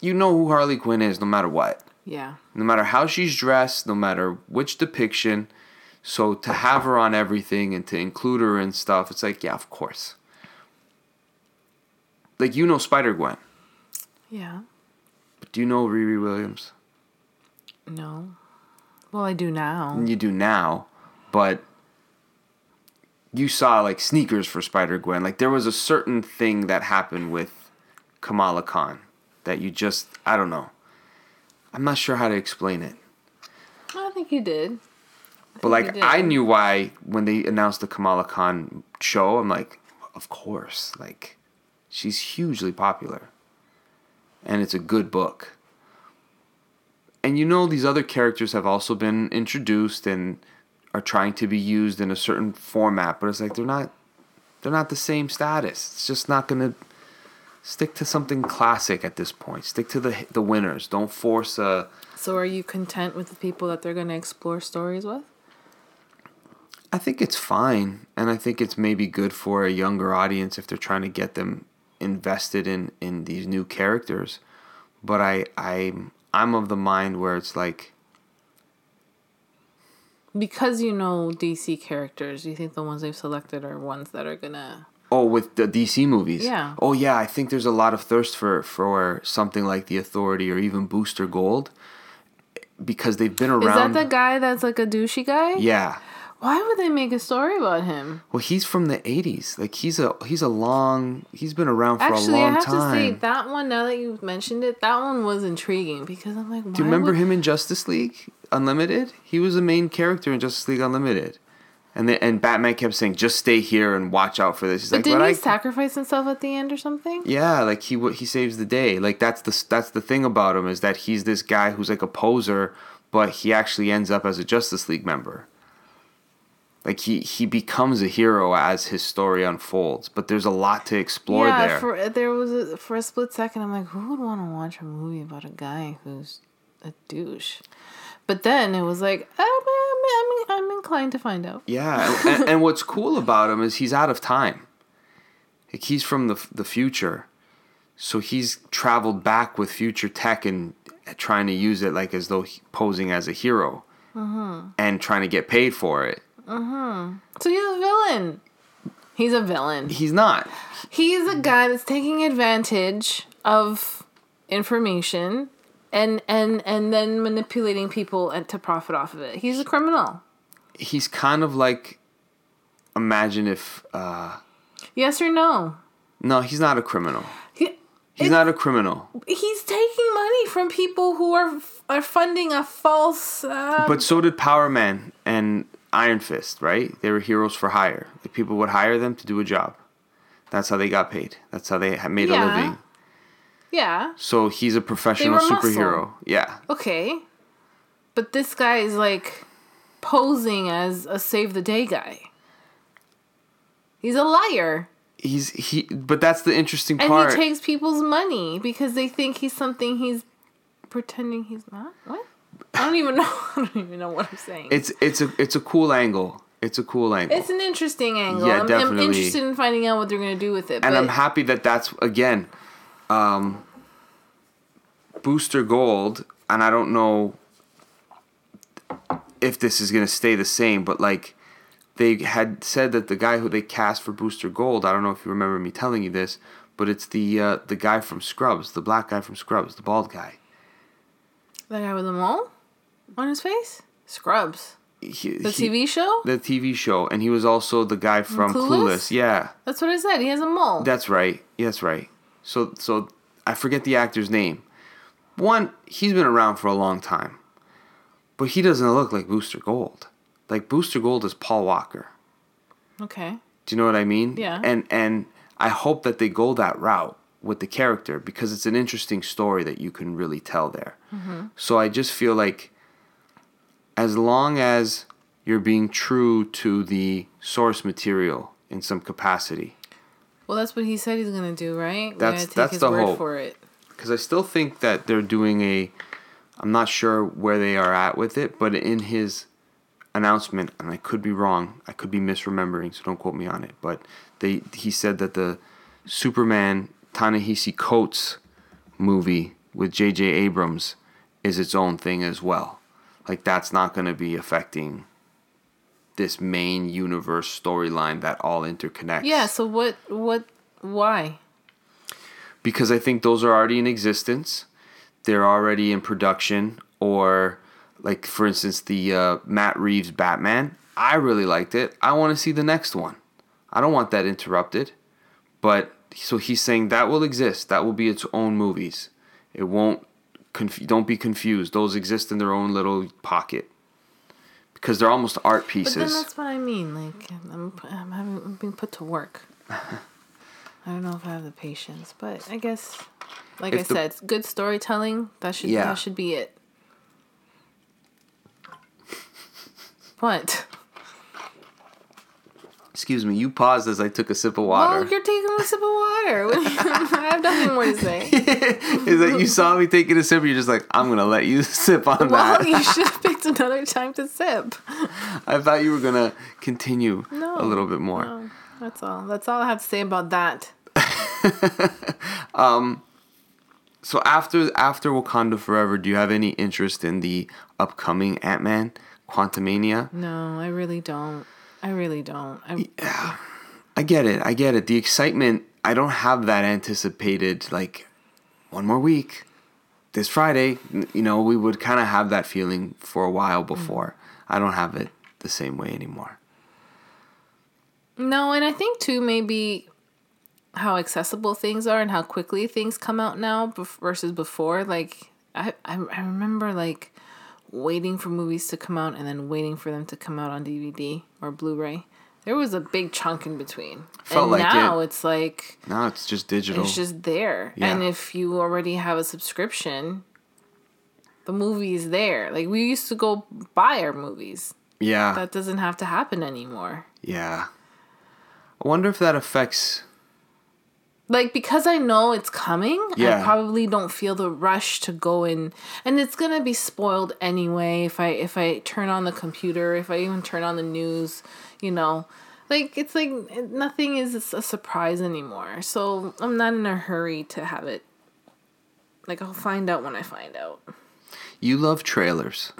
You know who harley quinn is no matter what. Yeah. no matter how she's dressed no matter which depiction. So to have her on everything and to include her and stuff it's like yeah of course. Like you know spider gwen. Yeah. but do you know riri williams? No. Well, I do now. you do now, but you saw like sneakers for Spider Gwen. Like there was a certain thing that happened with Kamala Khan that you just I don't know. I'm not sure how to explain it. I don't think you did. But like did. I knew why when they announced the Kamala Khan show, I'm like, of course. Like she's hugely popular. And it's a good book. And you know these other characters have also been introduced and are trying to be used in a certain format, but it's like they're not they're not the same status. It's just not going to stick to something classic at this point. Stick to the the winners. Don't force a So, are you content with the people that they're going to explore stories with? I think it's fine, and I think it's maybe good for a younger audience if they're trying to get them invested in in these new characters. But I I I'm of the mind where it's like Because you know DC characters, you think the ones they've selected are ones that are gonna? oh with the DC movies. Yeah. Oh yeah, I think there's a lot of thirst for for something like the Authority or even Booster Gold because they've been around. Is that the guy that's like a douchey guy? yeah. Why would they make a story about him? Well, he's from the '80s. Like he's a he's a long he's been around for Actually, a long time. Actually, I have time. to say that one. Now that you've mentioned it, that one was intriguing because I'm like, Do you remember would- him in Justice League Unlimited? He was a main character in Justice League Unlimited, and the, and Batman kept saying, "Just stay here and watch out for this." He's But like, didn't "But he I." sacrifice himself at the end or something? yeah, like he he saves the day. Like that's the that's the thing about him is that he's this guy who's like a poser, but he actually ends up as a Justice League member. Like he he becomes a hero as his story unfolds, but there's a lot to explore yeah, there. for there was a, for a split second, I'm like, who would want to watch a movie about a guy who's a douche? But then it was like, I'm, I'm, I'm, I'm inclined to find out. Yeah, and, and, what's cool about him is he's out of time. Like he's from the the future, so he's traveled back with future tech and trying to use it like as though he, posing as a hero, mm-hmm. and trying to get paid for it. So he's a villain. He's a villain. He's not. He's a guy that's taking advantage of information and and and then manipulating people and to profit off of it. He's a criminal. He's kind of like. Imagine if. uh Yes or no? No, he's not a criminal. He, He's not a criminal. he's taking money from people who are are funding a false. Uh, But so did Power Man and Iron Fist, right? They were heroes for hire. The people would hire them to do a job. That's how they got paid. That's how they made Yeah. a living. yeah, So he's a professional were muscle. superhero. Yeah. okay, but this guy is like posing as a save the day guy. He's a liar. He's he but that's the interesting And part. And he takes people's money because they think he's something he's pretending he's not. What? I don't even know. I don't even know what I'm saying. it's it's a it's a cool angle. It's a cool angle. It's an interesting angle. Yeah, I'm, I'm interested in finding out what they're gonna do with it. and but I'm happy that that's again um Booster Gold and I don't know if this is gonna stay the same, but like they had said that the guy who they cast for Booster Gold, I don't know if you remember me telling you this, but it's the uh, the guy from Scrubs, the black guy from Scrubs, the bald guy. That guy with the mole on his face? Scrubs. He- The he- TV show? the TV show, and he was also the guy from Clueless? Clueless. Yeah, That's what I said. He has a mole. that's right. Yeah, that's right. So so I forget the actor's name. One, he's been around for a long time, but he doesn't look like Booster Gold. Like Booster Gold is Paul Walker. okay. Do you know what I mean? Yeah. And and I hope that they go that route with the character because it's an interesting story that you can really tell there. Mm-hmm. So I just feel like as long as you're being true to the source material in some capacity, Well, that's what he said he's gonna do, right? That's- take that's his the word hope. for it. because I still think that they're doing a. I'm not sure where they are at with it, but in his announcement, and I could be wrong, I could be misremembering, so don't quote me on it. But they he said that the Superman Ta-Nehisi Coates movie with J.J. Abrams is its own thing as well. Like that's not going to be affecting this main universe storyline that all interconnects. Yeah. So what? What? Why? because I think those are already in existence. They're already in production, or like for instance, the uh, Matt Reeves Batman. I really liked it. I want to see the next one. I don't want that interrupted. But so he's saying that will exist. That will be its own movies. It won't. Conf- don't be confused. Those exist in their own little pocket because they're almost art pieces. But then that's what I mean. Like I'm, I'm having I'm being put to work. I don't know if I have the patience, but I guess, like If I the- said, good storytelling. That should Yeah. that should be it. What? Excuse me. You paused as I took a sip of water. Well, you're taking a sip of water. I have nothing more to say. is that you saw me taking a sip, you're just like, I'm gonna let you sip on Well, that. Well, you should have picked another time to sip. I thought you were gonna continue No, a little bit more. No, that's all. That's all I have to say about that. um, So after after Wakanda Forever, do you have any interest in the upcoming Ant Man, Quantumania? No, I really don't. I really don't. I, I get it, I get it. The excitement, I don't have that anticipated. Like one more week, this Friday. You know, we would kind of have that feeling for a while mm. before. I don't have it the same way anymore. No, and I think too maybe how accessible things are and how quickly things come out now versus before. Like I, I I remember like waiting for movies to come out and then waiting for them to come out on DVD or Blu-ray. There was a big chunk in between. Felt and like now it. it's like Now it's just digital. it's just there. Yeah. And if you already have a subscription, the movie is there. Like we used to go buy our movies. yeah. That doesn't have to happen anymore. Yeah. I wonder if that affects. Like because I know it's coming, Yeah. I probably don't feel the rush to go in and it's going to be spoiled anyway if I if I turn on the computer, if I even turn on the news, you know. Like it's like nothing is a surprise anymore. So I'm not in a hurry to have it. Like I'll find out when I find out. You love trailers,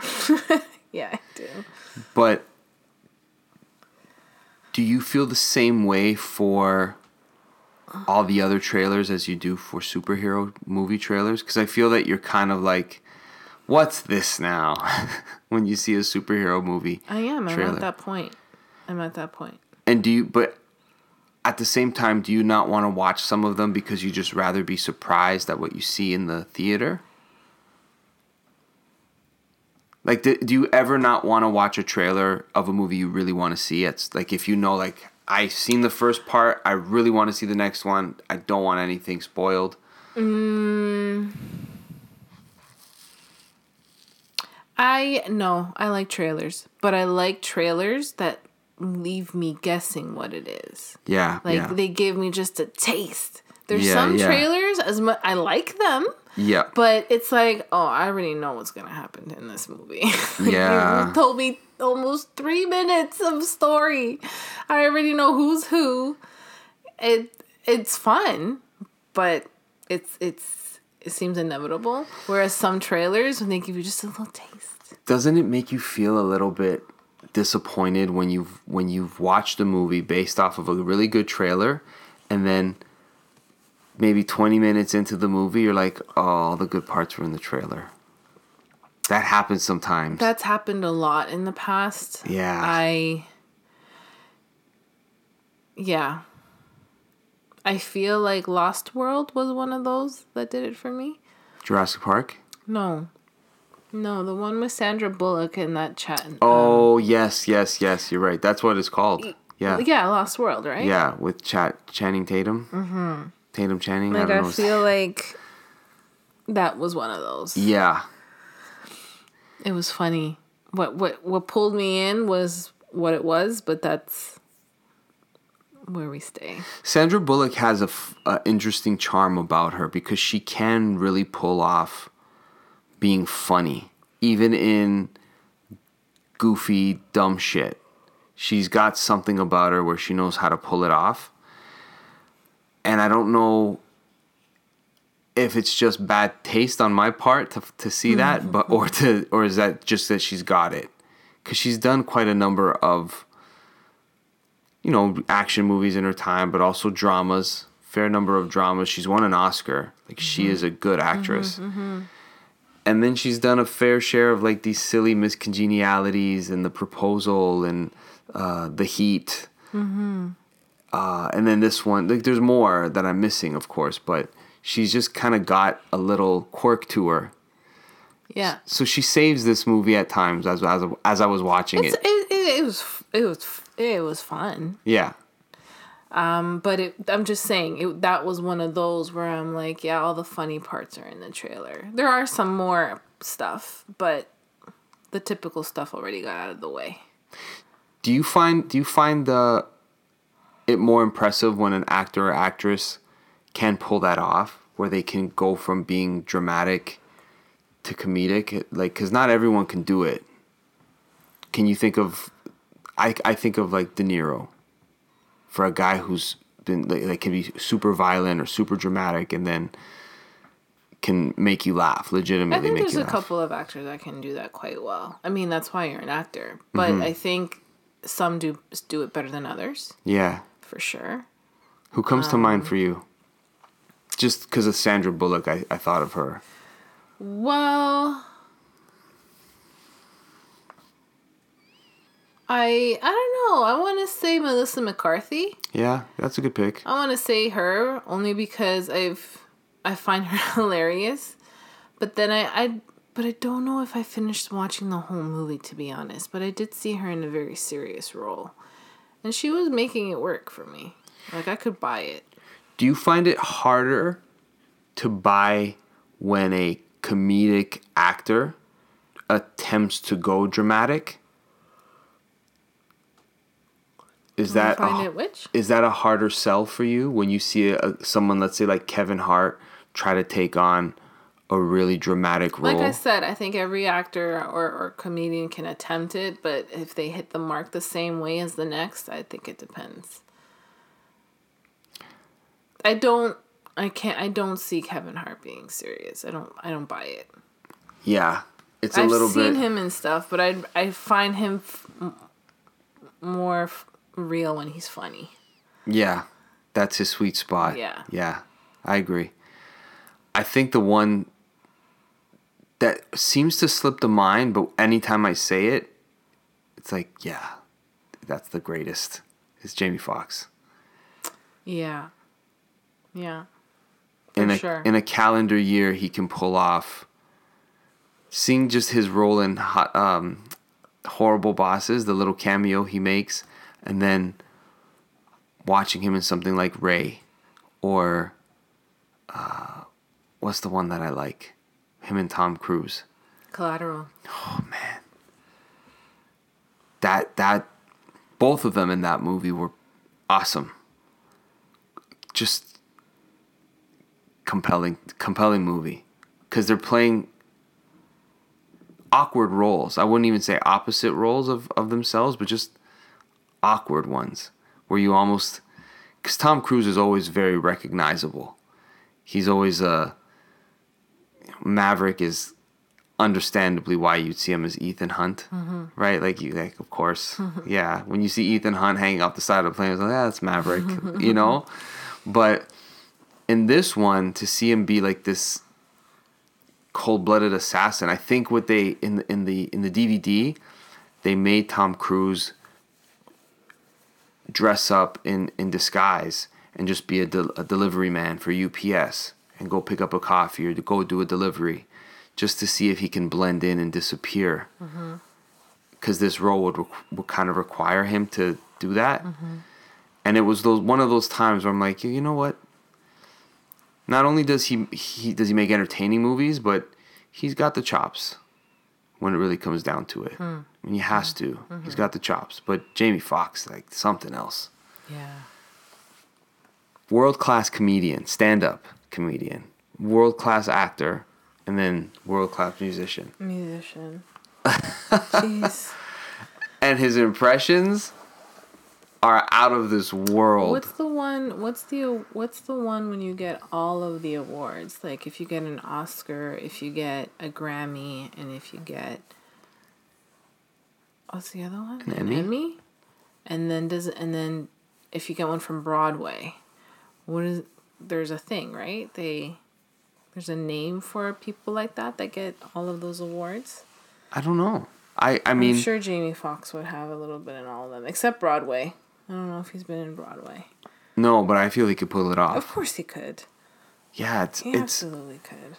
Yeah, I do. but do you feel the same way for all the other trailers as you do for superhero movie trailers? Because I feel that you're kind of like, what's this now? when you see a superhero movie. I am. I'm at that point. I'm at that point. And do you, but at the same time, do you not want to watch some of them because you just rather be surprised at what you see in the theater? Like, do, do you ever not want to watch a trailer of a movie you really want to see? It's like if you know, like, I've seen the first part, I really want to see the next one. I don't want anything spoiled. Mm. I no, I like trailers, but I like trailers that leave me guessing what it is. Yeah, Like yeah, they give me just a taste. There's Yeah, some yeah. trailers as much I like them, yeah. but it's like, oh, I already know what's gonna happen in this movie. Like, Yeah. you told me almost three minutes of story. I already know who's who. It it's fun, but it's it's it seems inevitable. Whereas some trailers, when they give you just a little taste, doesn't it make you feel a little bit disappointed when you've when you've watched a movie based off of a really good trailer and then maybe 20 minutes into the movie you're like oh all the good parts were in the trailer that happens sometimes That's happened a lot in the past. Yeah. I Yeah. I feel like Lost World was one of those that did it for me. jurassic park No. No, the one with Sandra Bullock and that chat. oh yes yes yes you're right that's what it's called yeah Yeah, Lost World, right? yeah with chat channing tatum mm-hmm. Tatum channing Like i I, don't know feel like that was one of those. yeah It was funny. What what what pulled me in was what it was, but that's where we stay. Sandra Bullock has a, f- a interesting charm about her because she can really pull off being funny, even in goofy, dumb shit. She's got something about her where she knows how to pull it off. And I don't know if it's just bad taste on my part to, to see hmm. that, but or to or is that just that she's got it? Because she's done quite a number of you know, action movies in her time, but also dramas. Fair number of dramas. She's won an Oscar. Like she mm-hmm. is a good mm-hmm, actress. Mm-hmm. And then she's done a fair share of like these silly miscongenialities and the proposal and uh, the heat. Uh, and then this one, like there's more that I'm missing, of course, but she's just kind of got a little quirk to her. Yeah. So she saves this movie at times as as, as I was watching it. it, it, it was it was it was fun. Yeah. Um, but it, I'm just saying it, that was one of those where I'm like, yeah, all the funny parts are in the trailer. There are some more stuff, but the typical stuff already got out of the way. Do you find do you find the it more impressive when an actor or actress can pull that off, where they can go from being dramatic to comedic? Like, because not everyone can do it. Can you think of? I I think of like De Niro, for a guy who's been like, like can be super violent or super dramatic, and then can make you laugh, legitimately. I think there's a laugh. couple of actors that can do that quite well. I mean, that's why you're an actor. But Mm-hmm. I think some do do it better than others, Yeah. For sure. Who comes to mind for um, you? Just because of Sandra Bullock, I, I thought of her. Well, I I don't know. I want to say Melissa McCarthy. Yeah, that's a good pick. I want to say her only because I've I find her hilarious. But then I I but I don't know if I finished watching the whole movie to be honest, but I did see her in a very serious role. And she was making it work for me. Like I could buy it. Do you find it harder to buy when a comedic actor attempts to go dramatic? Is that a, is that a harder sell for you when you see a, someone, let's say like Kevin Hart, try to take on a really dramatic role? Like I said, I think every actor or, or comedian can attempt it, but if they hit the mark the same way as the next, I think it depends. I don't I can't I don't see Kevin Hart being serious. I don't I don't buy it. yeah, it's a I've little bit I've seen him and stuff, but I I find him f- more f- real when he's funny. Yeah, that's his sweet spot. Yeah. Yeah, I agree. I think the one that seems to slip the mind, but anytime I say it, it's like, yeah, that's the greatest. Is Jamie Foxx. Yeah. Yeah. For In a sure. in a calendar year, he can pull off. Seeing just his role in hot, um, horrible bosses, the little cameo he makes, and then watching him in something like Ray, or uh, what's the one that I like? Him and Tom Cruise. Collateral. Oh man, that that both of them in that movie were awesome. Just compelling, compelling movie because they're playing awkward roles. I wouldn't even say opposite roles of, of themselves, but just awkward ones where you almost because Tom Cruise is always very recognizable. He's always a Maverick is understandably why you'd see him as Ethan Hunt, mm-hmm. right? Like you, like of course, yeah. When you see Ethan Hunt hanging off the side of the plane, it's like, yeah, that's Maverick, you know. But in this one, to see him be like this cold-blooded assassin, I think what they in the in the in the DVD, they made Tom Cruise dress up in in disguise and just be a, del- a delivery man for UPS and go pick up a coffee or to go do a delivery just to see if he can blend in and disappear. Mm-hmm. Because this role would, requ- would kind of require him to do that. Mm-hmm. And it was those one of those times where I'm like you know what? Not only does he, he does he make entertaining movies but he's got the chops when it really comes down to it. Hmm. I mean, he has hmm. to. Mm-hmm. He's got the chops. But Jamie Foxx like something else. Yeah. world class comedian, stand up comedian, world class actor, and then world class musician. Musician. Jeez. And his impressions are out of this world. What's the one? What's the what's the one when you get all of the awards? Like if you get an Oscar, if you get a Grammy, and if you get what's the other one? An Emmy? And then does and then if you get one from Broadway, what is there's a thing right? They there's a name for people like that that get all of those awards. I don't know. I, I mean, I'm sure Jamie Foxx would have a little bit in all of them, except Broadway. I don't know if he's been in Broadway. no, but I feel he could pull it off. Of course he could. Yeah, it's He it's absolutely could.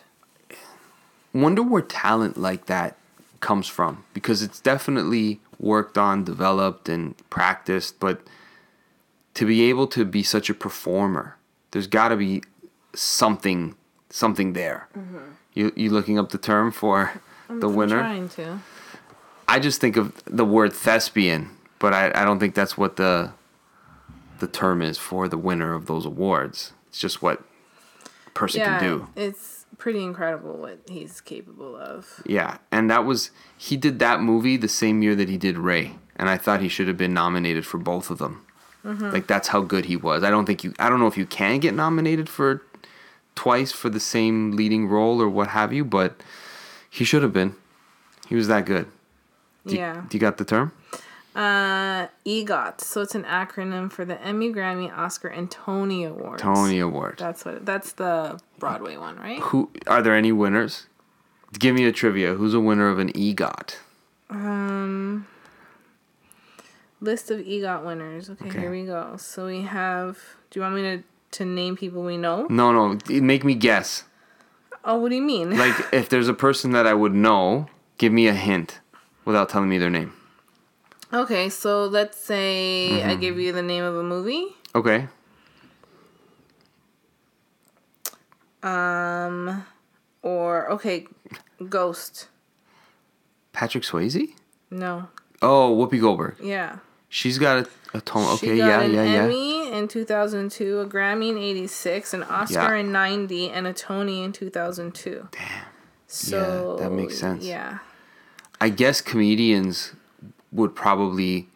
wonder where talent like that comes from because it's definitely worked on, developed, and practiced. But to be able to be such a performer, there's got to be something something there. Mm-hmm. You you looking up the term for the winner? I'm trying to. I just think of the word thespian, but I, I don't think that's what the the term is for the winner of those awards. It's just what a person Yeah, can do. it's pretty incredible what he's capable of. Yeah, and that was he did that movie the same year that he did Ray, and I thought he should have been nominated for both of them. Like that's how good he was. I don't think you. I don't know if you can get nominated for twice for the same leading role or what have you, but he should have been. He was that good. Do you, yeah. Do you got the term? Uh, EGOT. So it's an acronym for the Emmy, Grammy, Oscar, and Tony Awards. Tony Award. That's what. That's the Broadway one, right? Who are there any winners? Give me a trivia. Who's a winner of an EGOT? Um. List of EGOT winners. Okay, Okay. here we go. So we have. Do you want me to to name people we know? No, no. Make me guess. Oh, what do you mean? Like if there's a person that I would know, give me a hint without telling me their name. Okay, so let's say Mm-hmm. I give you the name of a movie. Okay. Um, or okay, Ghost. Patrick Swayze? No, Oh, Whoopi Goldberg. yeah. She's got a, a tone. Okay, yeah, yeah, yeah. Emmy in 2002, a Grammy in 86, an Oscar Yeah. in 90, and a Tony in 2002. Damn. So that makes sense. Yeah. I guess comedians would probably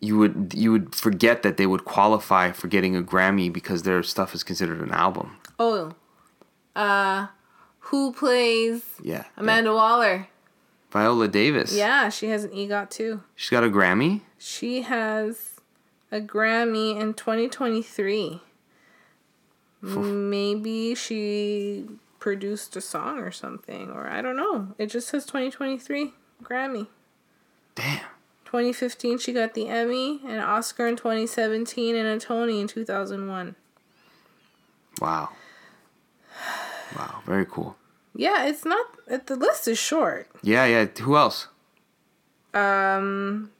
you would you would forget that they would qualify for getting a Grammy because their stuff is considered an album. Oh, uh, who plays Yeah. Amanda Waller? Viola Davis. Yeah, she has an EGOT too. She's got a Grammy. She has a Grammy in 2023. Maybe she produced a song or something, or I don't know. It just says 2023 Grammy. Damn. 2015, she got the Emmy, an Oscar in 2017, and a Tony in 2001. Wow. Wow. Very cool. Yeah, it's not. The list is short. Yeah, yeah. Who else? Um.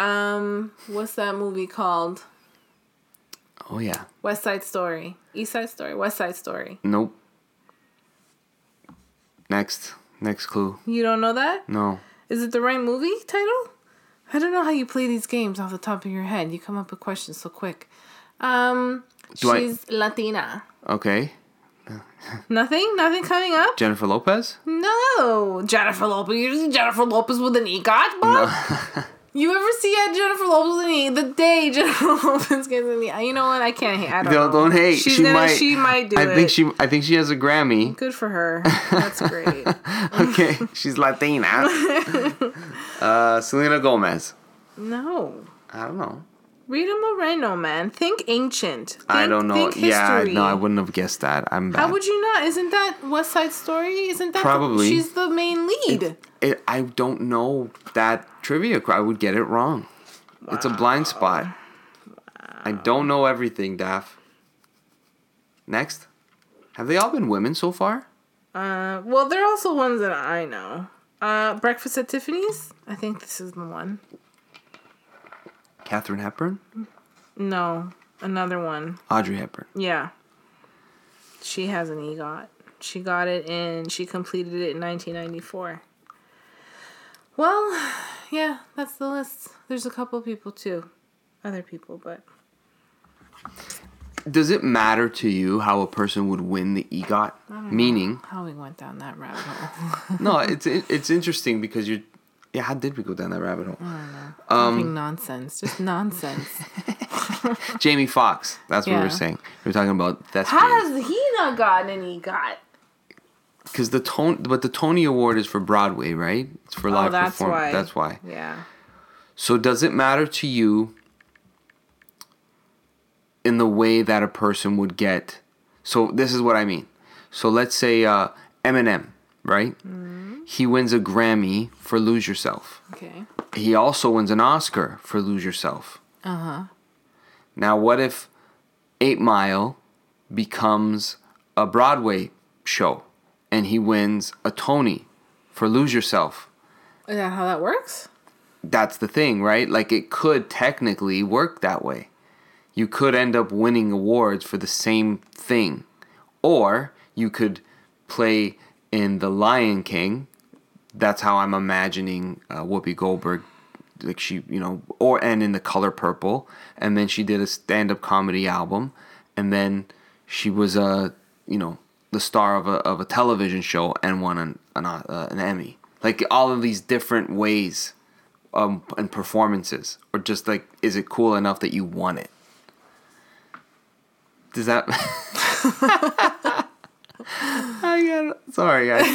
Um. What's that movie called? Oh yeah. West Side Story, East Side Story, West Side Story. Nope. Next. Next clue. You don't know that? No. Is it the right movie title? I don't know how you play these games off the top of your head. You come up with questions so quick. Um, Do I- she's Latina. Okay. Nothing? Nothing coming up? Jennifer Lopez? No. Jennifer Lopez. You see Jennifer Lopez with an EGOT, Bob? You ever see uh, Jennifer Lopez in the, the day Jennifer Lopez gets in the you know what I can't hate I don't, Don't, know. don't hate. She's she gonna, might. she might do I it. think she. I think she has a Grammy. good for her. That's great. Okay, she's Latina. uh, Selena Gomez. no. I don't know. Rita Moreno, man. Think ancient. Think, I don't know. Yeah, no, I wouldn't have guessed that. I'm bad. How would you not? Isn't that West Side Story? Isn't that Probably. she's the main lead? It, I don't know that trivia. I would get it wrong. It's a blind spot. I don't know everything, Daph. Next. Have they all been women so far? Uh, well, they're also ones that I know. Uh, Breakfast at Tiffany's. I think this is the one. Katharine Hepburn? No, another one. Audrey Hepburn. Yeah. She has an EGOT. She got it and she completed it in 1994. Well, yeah, that's the list. There's a couple people too. Other people, but Does it matter to you how a person would win the EGOT? Meaning, how we went down that rabbit hole. no, it's it's interesting because you're. Yeah, how did we go down that rabbit hole? Mm. Um, nonsense. Just nonsense. Jamie Foxx. That's what we Yeah. were saying. We were talking about that's. How has he not gotten an EGOT? Because the tone, but the Tony Award is for Broadway, right? It's for Oh, live that's performance. why. That's why. Yeah. So does it matter to you in the way that a person would get? So this is what I mean. So let's say uh, Eminem, right? He wins a Grammy for Lose Yourself. Okay. He also wins an Oscar for Lose Yourself. Uh huh. Now, what if Eight Mile becomes a Broadway show and he wins a Tony for Lose Yourself? Is that how that works? That's the thing, right? Like, it could technically work that way. You could end up winning awards for the same thing. Or you could play in The Lion King. That's how I'm imagining uh, Whoopi Goldberg like she you know or and in the color purple and then she did a stand-up comedy album and then she was a you know the star of a, of a television show and won an an, uh, an emmy. Like all of these different ways um and performances or just like is it cool enough that you won it? Does that I got sorry guys.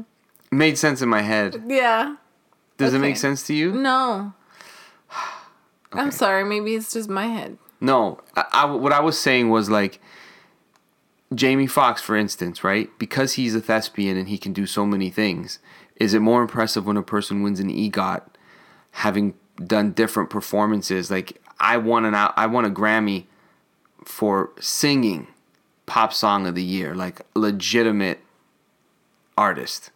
Made sense in my head. Yeah. does it make sense to you? No. I'm sorry. Maybe it's just my head. No, I, I- what I was saying was like Jamie Foxx, for instance, right? Because he's a thespian and he can do so many things. Is it more impressive when a person wins an EGOT, having done different performances? Like I won an I won a Grammy for singing pop song of the year, like legitimate artist,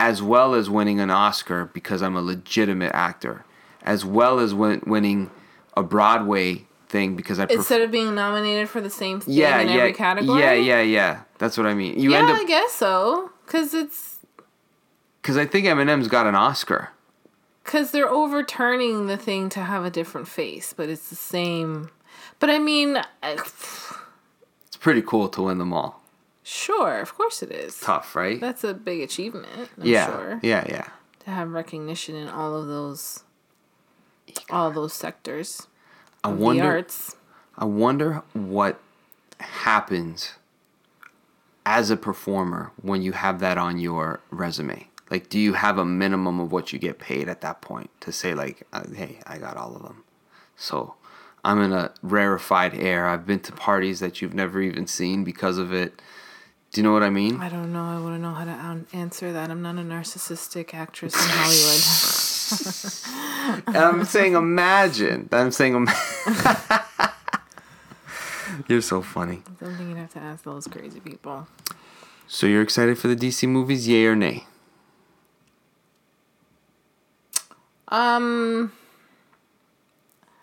as well as winning an Oscar because I'm a legitimate actor, as well as win- winning a Broadway thing because I perf- Instead of being nominated for the same thing yeah in yeah every category. yeah yeah yeah that's what I mean. You yeah, end I guess so. Cause it's because I think Eminem's got an Oscar. because they're overturning the thing to have a different face, but it's the same. But I mean, It's pretty cool to win them all. sure, of course it is. Tough, right? That's a big achievement. I'm yeah, sure yeah, yeah. to have recognition in all of those, all those sectors I wonder. the arts. I wonder what happens as a performer when you have that on your resume. Like, do you have a minimum of what you get paid at that point to say, like, uh, hey, I got all of them? So I'm in a rarefied air. I've been to parties that you've never even seen because of it. Do you know what I mean? I don't know. I wouldn't know how to answer that. I'm not a narcissistic actress in Hollywood. I'm saying imagine. I'm saying im- You're so funny. I don't think you'd have to ask those crazy people. So you're excited for the DC movies, yay or nay? Um,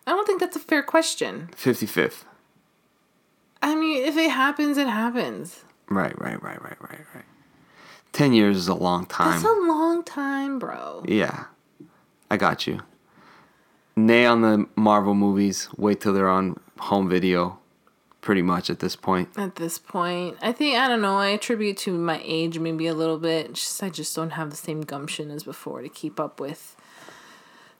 I don't think that's a fair question. 55th. I mean, if it happens, it happens. Right, right, right, right, right, right. 10 years is a long time. That's a long time, bro. yeah. I got you. Nay on the Marvel movies. Wait till they're on home video. Pretty much at this point. At this point, I think I don't know. I attribute to my age maybe a little bit. Just I just don't have the same gumption as before to keep up with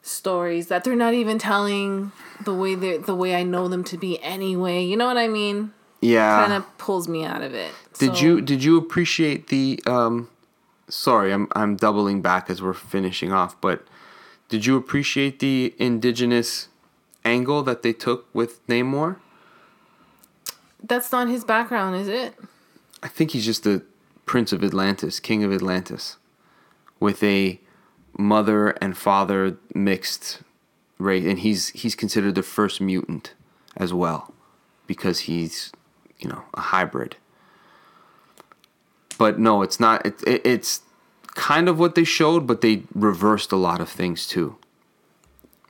stories that they're not even telling the way they the way I know them to be anyway. You know what I mean? Yeah. Kind of pulls me out of it. Did So- you did you appreciate the um sorry, I'm I'm doubling back as we're finishing off, but did you appreciate the indigenous angle that they took with Namor? That's not his background, is it? I think he's just the prince of Atlantis, king of Atlantis, with a mother and father mixed race, and he's he's considered the first mutant as well, because he's you know a hybrid. But no, it's not. It, it, it's kind of what they showed, but they reversed a lot of things too.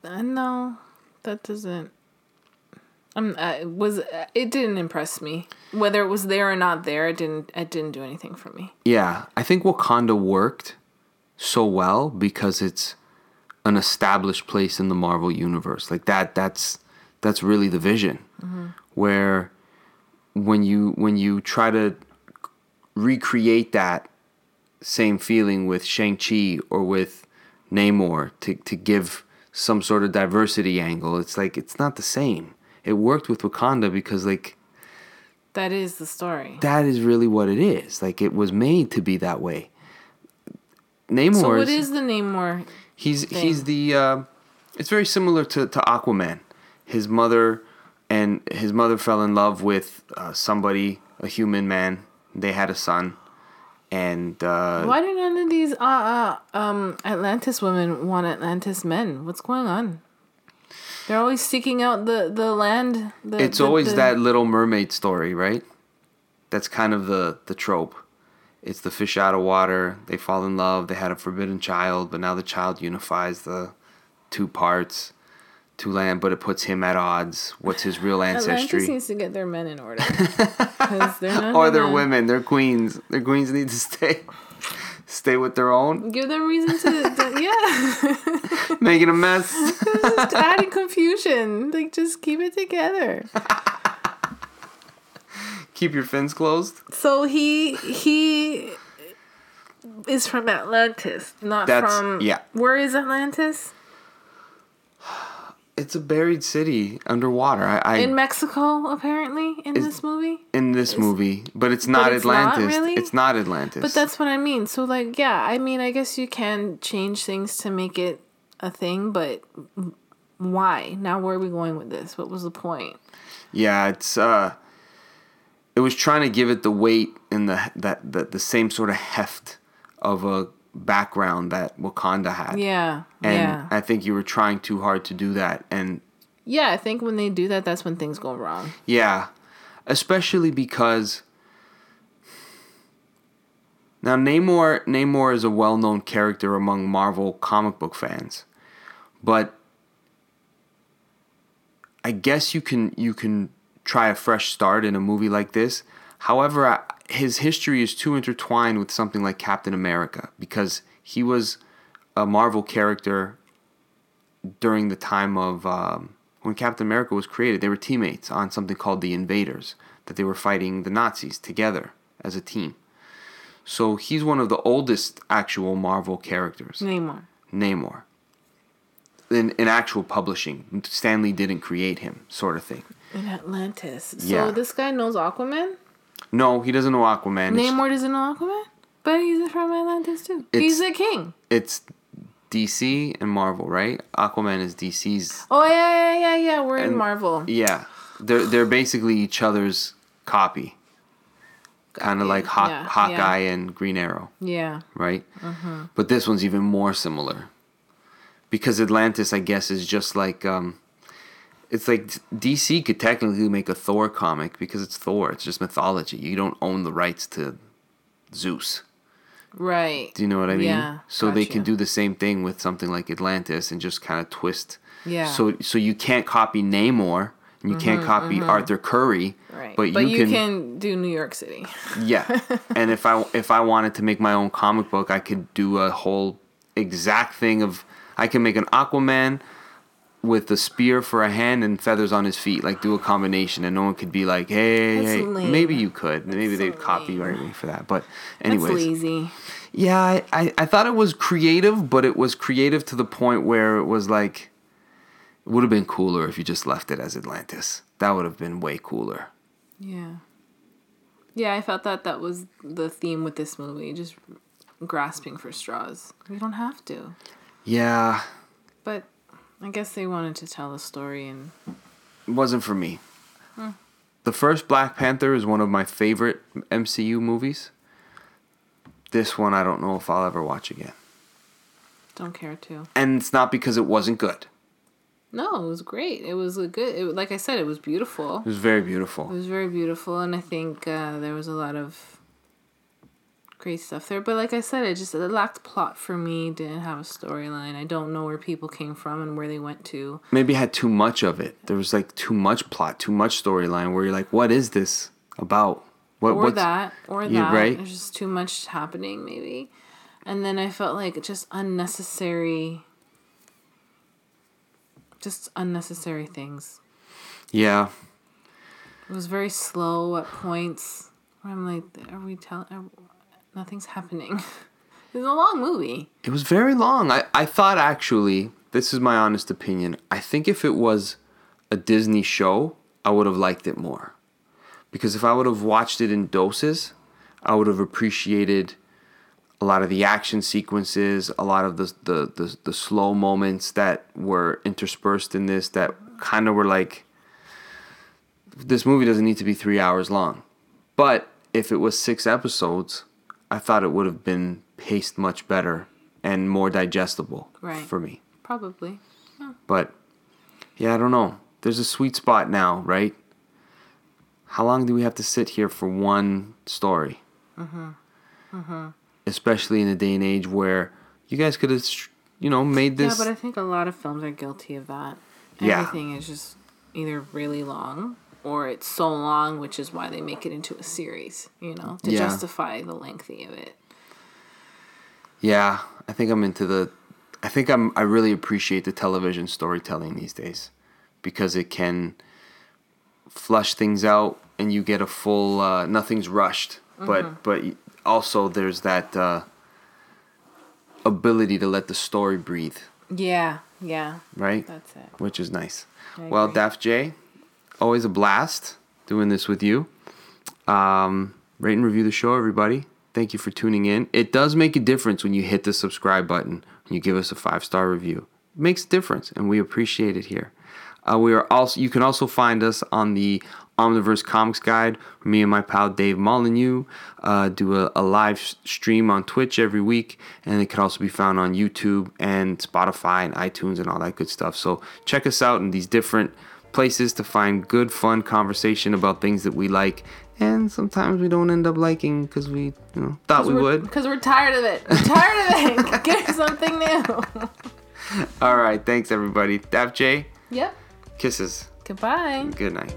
Uh, no, that doesn't. Um, uh, it was uh, it didn't impress me whether it was there or not there. It didn't. It didn't do anything for me. Yeah, I think Wakanda worked so well because it's an established place in the Marvel universe. Like that that's that's really the vision. Where when you when you try to recreate that same feeling with Shang-Chi or with Namor to to give some sort of diversity angle, it's like it's not the same. It worked with Wakanda because like That is the story. that is really what it is. Like it was made to be that way. Namor so what is is the Namor? he's thing? he's the uh, it's very similar to, to Aquaman. His mother and his mother fell in love with uh, somebody, a human man. They had a son, and uh, Why do none of these uh, uh um Atlantis women want Atlantis men? What's going on? They're always seeking out the the land. The, it's the- always the- that Little Mermaid story, right? That's kind of the the trope. It's the fish out of water. They fall in love. They had a forbidden child, but now the child unifies the two parts, land, but it puts him at odds. What's his real ancestry? Atlantis needs to get their men in order. they're not or they're women. They're queens. Their queens need to stay, stay with their own, Give them reason to, to yeah. making a mess. just adding confusion. Like just keep it together. Keep your fins closed. So he he is from Atlantis, not That's- from yeah. Where is Atlantis? It's a buried city underwater. I, I In Mexico, apparently, in Is- this movie. in this movie, but it's not it's not Atlantis. really? It's not Atlantis. But that's what I mean. So like, yeah, I mean, I guess you can change things to make it a thing, but why? Now where are we going with this? What was the point? Yeah, it's uh it was trying to give it the weight and the that the, the same sort of heft of a background that Wakanda had. Yeah, And yeah, I think you were trying too hard to do that and yeah. I think when they do that, that's when things go wrong. yeah, especially because now Namor Namor is a well-known character among Marvel comic book fans. But I guess you can you can try a fresh start in a movie like this. However, I, his history is too intertwined with something like Captain America because he was a Marvel character during the time of um, when Captain America was created. They were teammates on something called the Invaders that they were fighting the Nazis together as a team. So he's one of the oldest actual Marvel characters. Namor. Namor. In, in actual publishing, Stan Lee didn't create him, sort of thing. In Atlantis. So Yeah. this guy knows Aquaman? No, he doesn't know Aquaman. Namor doesn't know Aquaman? But he's from Atlantis too. It's- he's a king. it's DC and Marvel, right? Aquaman is DC's. Oh yeah, yeah, yeah, yeah. We're in Marvel. Yeah, they're they're basically each other's copy, kind of like Hawk, Yeah, Hawkeye and Green Arrow, Yeah. right? But this one's even more similar, because Atlantis, I guess, is just like um, it's like DC could technically make a Thor comic because it's Thor. It's just mythology. You don't own the rights to Zeus. Right. Do you know what I mean? Yeah, So they can do the same thing with something like Atlantis and just kind of twist. Yeah. So so you can't copy Namor and you can't mm-hmm, copy mm-hmm. Arthur Curry, Right. but, But, you, you, can, can, do New York City. yeah. and if I if I wanted to make my own comic book, I could do a whole exact thing of I can make an Aquaman with a spear for a hand and feathers on his feet, like do a combination, and no one could be like, "Hey, hey." maybe you could, maybe so they'd copyright lame. me for that." But That's anyways, lazy. yeah, I, I, I thought it was creative, but it was creative to the point where it was like, it would have been cooler if you just left it as Atlantis. That would have been way cooler. Yeah. Yeah, I felt that that was the theme with this movie, just grasping for straws. You don't have to. Yeah, But I guess they wanted to tell a story and it wasn't for me. The first Black Panther is one of my favorite MCU movies. This one, I don't know if I'll ever watch again. don't care to. And it's not because it wasn't good. No, it was great. It was a good. It, like I said, it was beautiful. It was very beautiful. It was very beautiful, and I think uh, there was a lot of great stuff there. But like I said, it just it lacked plot for me. Didn't have a storyline. I don't know where people came from and where they went to. Maybe had too much of it. There was like too much plot, too much storyline where you're like, what is this about? What, or that, or Yeah, that. right. There's just too much happening, maybe. And then I felt like just unnecessary, just unnecessary things. Yeah. It was very slow at points. Where I'm like, are we telling? Nothing's happening. it's a long movie. It was very long. I, I thought actually, this is my honest opinion. I think if it was a Disney show, I would have liked it more. Because if I would have watched it in doses, I would have appreciated a lot of the action sequences, a lot of the the, the, the slow moments that were interspersed in this that kind of were like this movie doesn't need to be three hours long. But if it was six episodes, I thought it would have been paced much better and more digestible Right. for me. Probably. But yeah, I don't know. There's a sweet spot now, right? How long do we have to sit here for one story? Mm-hmm. Mm-hmm. Especially in a day and age where you guys could have, you know, made this. Yeah, but I think a lot of films are guilty of that. Yeah. Everything is just either really long or it's so long, which is why they make it into a series, you know, to Yeah. justify the lengthy of it. Yeah, I think I'm into the. I think I'm. I really appreciate the television storytelling these days, because it can flush things out and you get a full. Uh, nothing's rushed, but but also there's that uh, ability to let the story breathe, Yeah, yeah, right? that's it. Which is nice. Well. Daph J, always a blast doing this with you. Um, rate and review the show, everybody. Thank you for tuning in. It does make a difference when you hit the subscribe button and you give us a five star review. It makes a difference, and we appreciate it here. Uh, we are also you can also find us on the Omniverse Comics Guide. Me and my pal Dave Molyneux uh, do a, a live stream on Twitch every week, and it can also be found on YouTube and Spotify and iTunes and all that good stuff. So check us out in these different places to find good, fun conversation about things that we like, and sometimes we don't end up liking because we you know thought we would. Because we're tired of it. We're tired of it. Get something new. All right, thanks everybody. Daph J, yep. kisses. Goodbye. Good night.